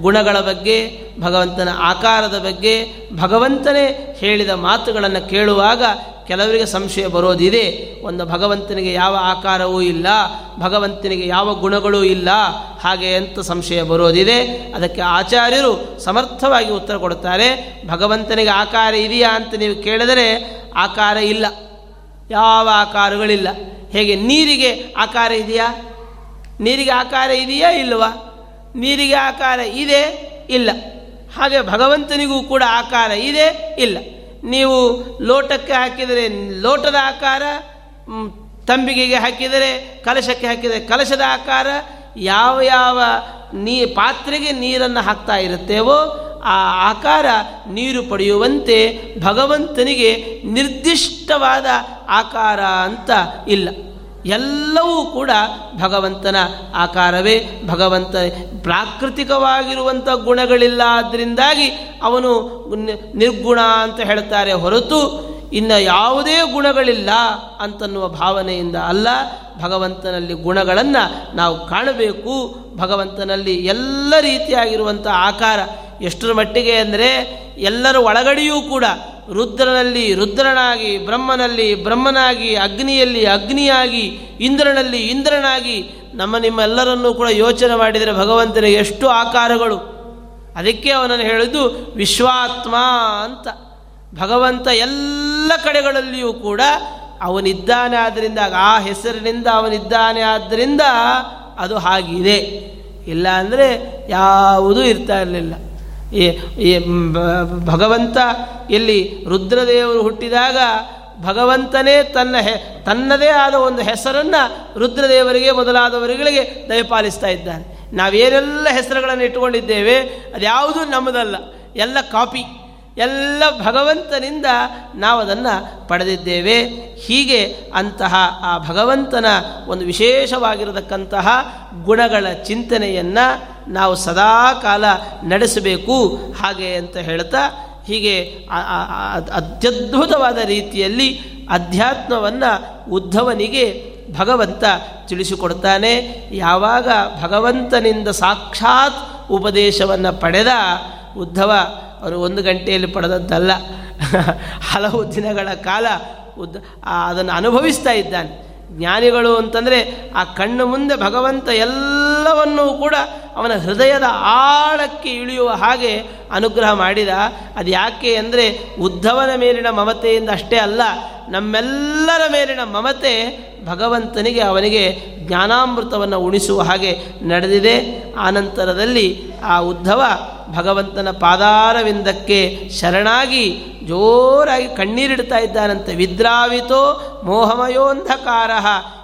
Speaker 1: ಗುಣಗಳ ಬಗ್ಗೆ, ಭಗವಂತನ ಆಕಾರದ ಬಗ್ಗೆ ಭಗವಂತನೇ ಹೇಳಿದ ಮಾತುಗಳನ್ನು ಕೇಳುವಾಗ ಕೆಲವರಿಗೆ ಸಂಶಯ ಬರೋದಿದೆ. ಒಂದು ಭಗವಂತನಿಗೆ ಯಾವ ಆಕಾರವೂ ಇಲ್ಲ, ಭಗವಂತನಿಗೆ ಯಾವ ಗುಣಗಳೂ ಇಲ್ಲ, ಹಾಗೆ ಅಂತ ಸಂಶಯ ಬರೋದಿದೆ. ಅದಕ್ಕೆ ಆಚಾರ್ಯರು ಸಮರ್ಥವಾಗಿ ಉತ್ತರ ಕೊಡುತ್ತಾರೆ, ಭಗವಂತನಿಗೆ ಆಕಾರ ಇದೆಯಾ ಅಂತ ನೀವು ಕೇಳಿದರೆ ಆಕಾರ ಇಲ್ಲ, ಯಾವ ಆಕಾರಗಳಿಲ್ಲ. ಹೇಗೆ, ನೀರಿಗೆ ಆಕಾರ ಇದೆಯಾ? ನೀರಿಗೆ ಆಕಾರ ಇದೆಯಾ ಇಲ್ಲವಾ ನೀರಿಗೆ ಆಕಾರ ಇದೆ? ಇಲ್ಲ. ಹಾಗೆ ಭಗವಂತನಿಗೂ ಕೂಡ ಆಕಾರ ಇದೆ? ಇಲ್ಲ. ನೀವು ಲೋಟಕ್ಕೆ ಹಾಕಿದರೆ, ಲೋಟದ ಆಕಾರ ತಂಬಿಗೆಗೆ ಹಾಕಿದರೆ, ಕಲಶಕ್ಕೆ ಹಾಕಿದರೆ ಕಲಶದ ಆಕಾರ, ಯಾವ ಯಾವ ನೀ, ಪಾತ್ರೆಗೆ ನೀರನ್ನು ಹಾಕ್ತಾ ಇರುತ್ತೇವೋ ಆ ಆಕಾರ ನೀರು ಪಡೆಯುವಂತೆ ಭಗವಂತನಿಗೆ ನಿರ್ದಿಷ್ಟವಾದ ಆಕಾರ ಅಂತ ಇಲ್ಲ. ಎಲ್ಲವೂ ಕೂಡ ಭಗವಂತನ ಆಕಾರವೇ. ಭಗವಂತ ಪ್ರಾಕೃತಿಕವಾಗಿರುವಂಥ ಗುಣಗಳಿಲ್ಲ ಆದ್ದರಿಂದಾಗಿ ಅವನು ನಿರ್ಗುಣ ಅಂತ ಹೇಳ್ತಾರೆ ಹೊರತು ಇನ್ನು ಯಾವುದೇ ಗುಣಗಳಿಲ್ಲ ಅಂತನ್ನುವ ಭಾವನೆಯಿಂದ ಅಲ್ಲ. ಭಗವಂತನಲ್ಲಿ ಗುಣಗಳನ್ನು ನಾವು ಕಾಣಬೇಕು. ಭಗವಂತನಲ್ಲಿ ಎಲ್ಲ ರೀತಿಯಾಗಿರುವಂಥ ಆಕಾರ ಎಷ್ಟರ ಮಟ್ಟಿಗೆ ಅಂದರೆ ಎಲ್ಲರ ಒಳಗಡೆಯೂ ಕೂಡ ರುದ್ರನಲ್ಲಿ ರುದ್ರನಾಗಿ, ಬ್ರಹ್ಮನಲ್ಲಿ ಬ್ರಹ್ಮನಾಗಿ, ಅಗ್ನಿಯಲ್ಲಿ ಅಗ್ನಿಯಾಗಿ, ಇಂದ್ರನಲ್ಲಿ ಇಂದ್ರನಾಗಿ ನಮ್ಮ ನಿಮ್ಮೆಲ್ಲರನ್ನೂ ಕೂಡ ಯೋಚನೆ ಮಾಡಿದರೆ ಭಗವಂತನಿಗೆ ಎಷ್ಟು ಆಕಾರಗಳು. ಅದಕ್ಕೆ ಅವನನ್ನು ಹೇಳಿದ್ದು ವಿಶ್ವಾತ್ಮ ಅಂತ. ಭಗವಂತ ಎಲ್ಲ ಕಡೆಗಳಲ್ಲಿಯೂ ಕೂಡ ಅವನಿದ್ದಾನೆ ಆದ್ದರಿಂದ ಆ ಹೆಸರಿನಿಂದ ಅವನಿದ್ದಾನೆ ಆದ್ದರಿಂದ ಅದು ಹಾಗಿದೆ. ಇಲ್ಲ ಅಂದರೆ ಯಾವುದೂ ಇರ್ತಾ ಇರಲಿಲ್ಲ. ಈ ಭಗವಂತ ಇಲ್ಲಿ ರುದ್ರದೇವರು ಹುಟ್ಟಿದಾಗ ಭಗವಂತನೇ ತನ್ನ ಹೆ, ತನ್ನದೇ ಆದ ಒಂದು ಹೆಸರನ್ನು ರುದ್ರದೇವರಿಗೆ, ಮೊದಲಾದವರುಗಳಿಗೆ ದಯಪಾಲಿಸ್ತಾ ಇದ್ದಾನೆ ನಾವೇನೆಲ್ಲ ಹೆಸರುಗಳನ್ನು ಇಟ್ಟುಕೊಂಡಿದ್ದೇವೆ, ಅದ್ಯಾವುದೂ ನಮ್ಮದಲ್ಲ. ಎಲ್ಲ ಕಾಪಿ. ಎಲ್ಲ ಭಗವಂತನಿಂದ ನಾವು ಅದನ್ನು ಪಡೆದಿದ್ದೇವೆ. ಹೀಗೆ ಅಂತಹ ಆ ಭಗವಂತನ ಒಂದು ವಿಶೇಷವಾಗಿರತಕ್ಕಂತಹ ಗುಣಗಳ ಚಿಂತನೆಯನ್ನು ನಾವು ಸದಾ ಕಾಲ ನಡೆಸಬೇಕು ಹಾಗೆ ಅಂತ ಹೇಳ್ತಾ ಹೀಗೆ ಅತ್ಯದ್ಭುತವಾದ ರೀತಿಯಲ್ಲಿ ಅಧ್ಯಾತ್ಮವನ್ನು ಉದ್ಧವನಿಗೆ ಭಗವಂತ ತಿಳಿಸಿಕೊಡ್ತಾನೆ. ಯಾವಾಗ ಭಗವಂತನಿಂದ ಸಾಕ್ಷಾತ್ ಉಪದೇಶವನ್ನು ಪಡೆದ ಉದ್ಧವ ಅವರು ಒಂದು ಗಂಟೆಯಲ್ಲಿ ಪಡೆದದ್ದಲ್ಲ. ಹಲವು ದಿನಗಳ ಕಾಲ ಉದ್ ಅದನ್ನು ಅನುಭವಿಸ್ತಾ ಇದ್ದಾನೆ. ಜ್ಞಾನಿಗಳು ಅಂತಂದರೆ ಆ ಕಣ್ಣು ಮುಂದೆ ಭಗವಂತ ಎಲ್ಲವನ್ನೂ ಕೂಡ ಅವನ ಹೃದಯದ ಆಳಕ್ಕೆ ಇಳಿಯುವ ಹಾಗೆ ಅನುಗ್ರಹ ಮಾಡಿದ. ಅದು ಯಾಕೆ ಅಂದರೆ ಉದ್ಧವನ ಮೇಲಿನ ಮಮತೆಯಿಂದ ಅಷ್ಟೇ ಅಲ್ಲ, ನಮ್ಮೆಲ್ಲರ ಮೇಲಿನ ಮಮತೆ ಭಗವಂತನಿಗೆ, ಅವನಿಗೆ ಜ್ಞಾನಾಮೃತವನ್ನು ಉಣಿಸುವ ಹಾಗೆ ನಡೆದಿದೆ. ಆನಂತರದಲ್ಲಿ ಆ ಉದ್ಧವ ಭಗವಂತನ ಪಾದಾರವಿಂದಕ್ಕೆ ಶರಣಾಗಿ ಜೋರಾಗಿ ಕಣ್ಣೀರಿಡ್ತಾ ಇದ್ದಾನಂತೆ. ವಿದ್ರಾವಿತೋ ಮೋಹಮಯೋಂಧಕಾರ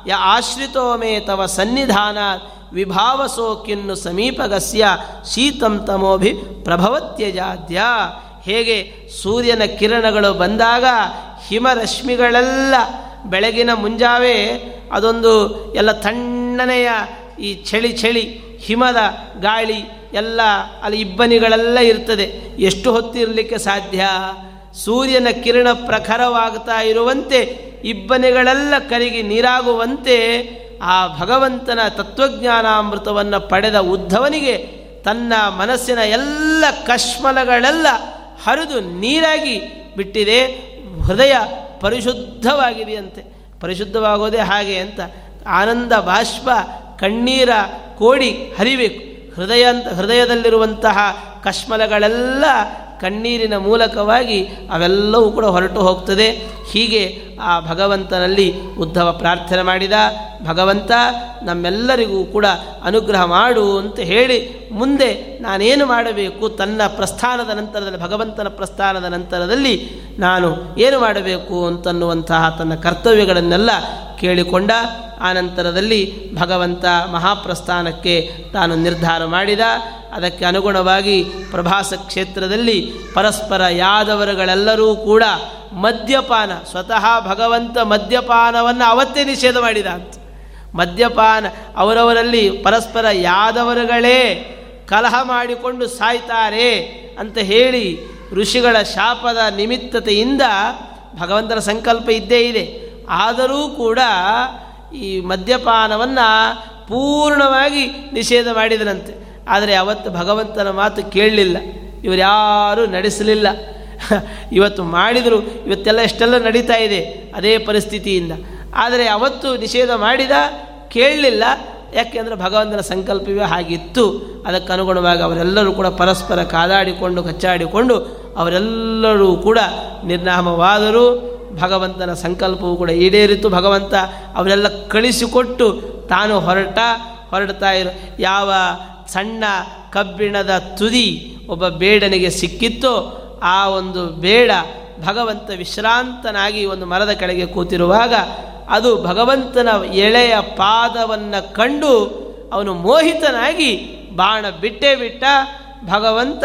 Speaker 1: ಯ ಆಶ್ರಿತೋ ಮೇ ತವ ಸನ್ನಿಧಾನ ವಿಭಾವಸೋ ಸೋಕಿನ್ನು ಸಮೀಪಗಸ್ಯ ಶೀತಂ ತಮೋಭಿ ಪ್ರಭವತ್ಯಜಾದ್ಯ. ಹೇಗೆ ಸೂರ್ಯನ ಕಿರಣಗಳು ಬಂದಾಗ ಹಿಮರಶ್ಮಿಗಳೆಲ್ಲ ಬೆಳಗಿನ ಮುಂಜಾವೆ ಅದೊಂದು ಎಲ್ಲ ತಣ್ಣನೆಯ ಈ ಚಳಿ ಚಳಿ ಹಿಮದ ಗಾಳಿ ಎಲ್ಲ ಅಲ್ಲಿ ಇಬ್ಬನಿಗಳೆಲ್ಲ ಇರ್ತದೆ. ಎಷ್ಟು ಹೊತ್ತಿರಲಿಕ್ಕೆ ಸಾಧ್ಯ? ಸೂರ್ಯನ ಕಿರಣ ಪ್ರಖರವಾಗ್ತಾ ಇರುವಂತೆ ಇಬ್ಬನಿಗಳೆಲ್ಲ ಕರಿಗಿ ನೀರಾಗುವಂತೆ ಆ ಭಗವಂತನ ತತ್ವಜ್ಞಾನಾಮೃತವನ್ನು ಪಡೆದ ಉದ್ಧವನಿಗೆ ತನ್ನ ಮನಸ್ಸಿನ ಎಲ್ಲ ಕಶ್ಮಲಗಳೆಲ್ಲ ಹರಿದು ನೀರಾಗಿ ಬಿಟ್ಟಿದೆ. ಹೃದಯ ಪರಿಶುದ್ಧವಾಗಿದೆಯಂತೆ. ಪರಿಶುದ್ಧವಾಗೋದೇ ಹಾಗೆ ಅಂತ ಆನಂದ ಬಾಷ್ಪ, ಕಣ್ಣೀರ ಕೋಡಿ ಹರಿಬೇಕು. ಹೃದಯ ಹೃದಯದಲ್ಲಿರುವಂತಹ ಕಶ್ಮಲಗಳೆಲ್ಲ ಕಣ್ಣೀರಿನ ಮೂಲಕವಾಗಿ ಅವೆಲ್ಲವೂ ಕೂಡ ಹೊರಟು ಹೋಗ್ತದೆ. ಹೀಗೆ ಆ ಭಗವಂತನಲ್ಲಿ ಉದ್ಧವ ಪ್ರಾರ್ಥನೆ ಮಾಡಿದ. ಭಗವಂತ, ನಮ್ಮೆಲ್ಲರಿಗೂ ಕೂಡ ಅನುಗ್ರಹ ಮಾಡು ಅಂತ ಹೇಳಿ ಮುಂದೆ ನಾನೇನು ಮಾಡಬೇಕು? ತನ್ನ ಪ್ರಸ್ಥಾನದ ನಂತರದಲ್ಲಿ, ಭಗವಂತನ ಪ್ರಸ್ಥಾನದ ನಂತರದಲ್ಲಿ ನಾನು ಏನು ಮಾಡಬೇಕು ಅಂತನ್ನುವಂತಹ ತನ್ನ ಕರ್ತವ್ಯಗಳನ್ನೆಲ್ಲ ಕೇಳಿಕೊಂಡ. ಆನಂತರದಲ್ಲಿ ಭಗವಂತ ಮಹಾಪ್ರಸ್ಥಾನಕ್ಕೆ ತಾನು ನಿರ್ಧಾರ ಮಾಡಿದ. ಅದಕ್ಕೆ ಅನುಗುಣವಾಗಿ ಪ್ರಭಾಸ ಕ್ಷೇತ್ರದಲ್ಲಿ ಪರಸ್ಪರ ಯಾದವರುಗಳೆಲ್ಲರೂ ಕೂಡ ಮದ್ಯಪಾನ, ಸ್ವತಃ ಭಗವಂತ ಮದ್ಯಪಾನವನ್ನು ಅವತ್ತೇ ನಿಷೇಧ ಮಾಡಿದ ಅಂತ. ಮದ್ಯಪಾನ, ಅವರವರಲ್ಲಿ ಪರಸ್ಪರ ಯಾದವರುಗಳೇ ಕಲಹ ಮಾಡಿಕೊಂಡು ಸಾಯ್ತಾರೆ ಅಂತ ಹೇಳಿ ಋಷಿಗಳ ಶಾಪದ ನಿಮಿತ್ತತೆಯಿಂದ ಭಗವಂತನ ಸಂಕಲ್ಪ ಇದ್ದೇ ಇದೆ. ಆದರೂ ಕೂಡ ಈ ಮದ್ಯಪಾನವನ್ನು ಪೂರ್ಣವಾಗಿ ನಿಷೇಧ ಮಾಡಿದನಂತೆ. ಆದರೆ ಅವತ್ತು ಭಗವಂತನ ಮಾತು ಕೇಳಲಿಲ್ಲ. ಇವರ್ಯಾರೂ ನಡೆಸಲಿಲ್ಲ. ಇವತ್ತು ಮಾಡಿದರು, ಇವತ್ತೆಲ್ಲ ಎಷ್ಟೆಲ್ಲ ನಡೀತಾ ಇದೆ ಅದೇ ಪರಿಸ್ಥಿತಿಯಿಂದ. ಆದರೆ ಅವತ್ತು ನಿಷೇಧ ಮಾಡಿದ ಕೇಳಲಿಲ್ಲ. ಯಾಕೆಂದರೆ ಭಗವಂತನ ಸಂಕಲ್ಪವೇ ಹಾಗಿತ್ತು. ಅದಕ್ಕನುಗುಣವಾಗಿ ಅವರೆಲ್ಲರೂ ಕೂಡ ಪರಸ್ಪರ ಕಾದಾಡಿಕೊಂಡು, ಕಚ್ಚಾಡಿಕೊಂಡು ಅವರೆಲ್ಲರೂ ಕೂಡ ನಿರ್ನಾಮವಾದರು. ಭಗವಂತನ ಸಂಕಲ್ಪವೂ ಕೂಡ ಈಡೇರಿತು. ಭಗವಂತ ಅವರೆಲ್ಲ ಕಳಿಸಿಕೊಟ್ಟು ತಾನು ಹೊರಟ, ಹೊರಡ್ತಾ ಇರೋ. ಯಾವ ಸಣ್ಣ ಕಬ್ಬಿಣದ ತುದಿ ಒಬ್ಬ ಬೇಡನಿಗೆ ಸಿಕ್ಕಿತ್ತೋ ಆ ಒಂದು ಬೇಡ ಭಗವಂತ ವಿಶ್ರಾಂತನಾಗಿ ಒಂದು ಮರದ ಕೆಳಗೆ ಕೂತಿರುವಾಗ ಅದು ಭಗವಂತನ ಎಳೆಯ ಪಾದವನ್ನು ಕಂಡು ಅವನು ಮೋಹಿತನಾಗಿ ಬಾಣ ಬಿಟ್ಟೇ ಬಿಟ್ಟ ಭಗವಂತ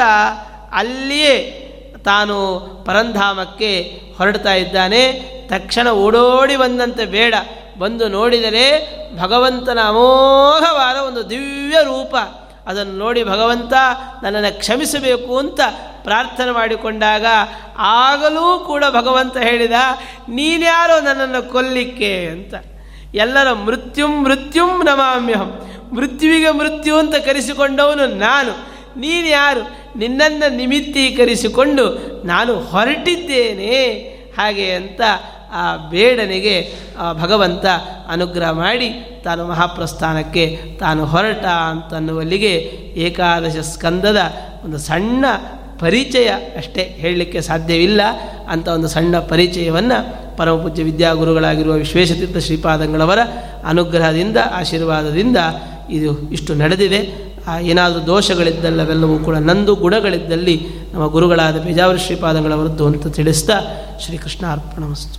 Speaker 1: ಅಲ್ಲಿಯೇ ತಾನು ಪರಂಧಾಮಕ್ಕೆ ಹೊರಡ್ತಾ ಇದ್ದಾನೆ. ತಕ್ಷಣ ಓಡೋಡಿ ಬಂದಂತೆ ಬೇಡ. ಬಂದು ನೋಡಿದರೆ ಭಗವಂತನ ಅಮೋಘವಾದ ಒಂದು ದಿವ್ಯ ರೂಪ. ಅದನ್ನು ನೋಡಿ ಭಗವಂತ, ನನ್ನನ್ನು ಕ್ಷಮಿಸಬೇಕು ಅಂತ ಪ್ರಾರ್ಥನೆ ಮಾಡಿಕೊಂಡಾಗ ಆಗಲೂ ಕೂಡ ಭಗವಂತ ಹೇಳಿದ, ನೀನ್ಯಾರೋ ನನ್ನನ್ನು ಕೊಲ್ಲಿಕ್ಕೆ ಅಂತ. ಎಲ್ಲರ ಮೃತ್ಯುಂ ಮೃತ್ಯುಂ ನಮಾಮ್ಯಹಂ. ಮೃತ್ಯುವಿಗೆ ಮೃತ್ಯು ಅಂತ ಕರೆಸಿಕೊಂಡವನು ನಾನು. ನೀನು ಯಾರು? ನಿನ್ನನ್ನು ನಿಮಿತ್ತೀಕರಿಸಿಕೊಂಡು ನಾನು ಹೊರಟಿದ್ದೇನೆ. ಹಾಗೆ ಅಂತ ಆ ಬೇಡನಿಗೆ ಭಗವಂತ ಅನುಗ್ರಹ ಮಾಡಿ ತಾನು ಮಹಾಪ್ರಸ್ಥಾನಕ್ಕೆ ತಾನು ಹೊರಟ ಅಂತನ್ನುವಲ್ಲಿಗೆ ಏಕಾದಶ ಸ್ಕಂದದ ಒಂದು ಸಣ್ಣ ಪರಿಚಯ ಅಷ್ಟೇ ಹೇಳಲಿಕ್ಕೆ ಸಾಧ್ಯವಿಲ್ಲ ಅಂತ ಒಂದು ಸಣ್ಣ ಪರಿಚಯವನ್ನು ಪರಮಪೂಜ್ಯ ವಿದ್ಯಾಗುರುಗಳಾಗಿರುವ ವಿಶ್ವೇಶತೀರ್ಥ ಶ್ರೀಪಾದಂಗಳವರ ಅನುಗ್ರಹದಿಂದ, ಆಶೀರ್ವಾದದಿಂದ ಇದು ಇಷ್ಟು ನಡೆದಿದೆ. ಏನಾದರೂ ದೋಷಗಳಿದ್ದಲ್ಲವೆಲ್ಲವೂ ಕೂಡ ನಂದು ಗುಣಗಳಿದ್ದಲ್ಲಿ ನಮ್ಮ ಗುರುಗಳಾದ ಪೇಜಾವರ ಶ್ರೀಪಾದಂಗಳವರದ್ದು ಅಂತ ತಿಳಿಸ್ತಾ ಶ್ರೀಕೃಷ್ಣ ಅರ್ಪಣಮಸ್ತು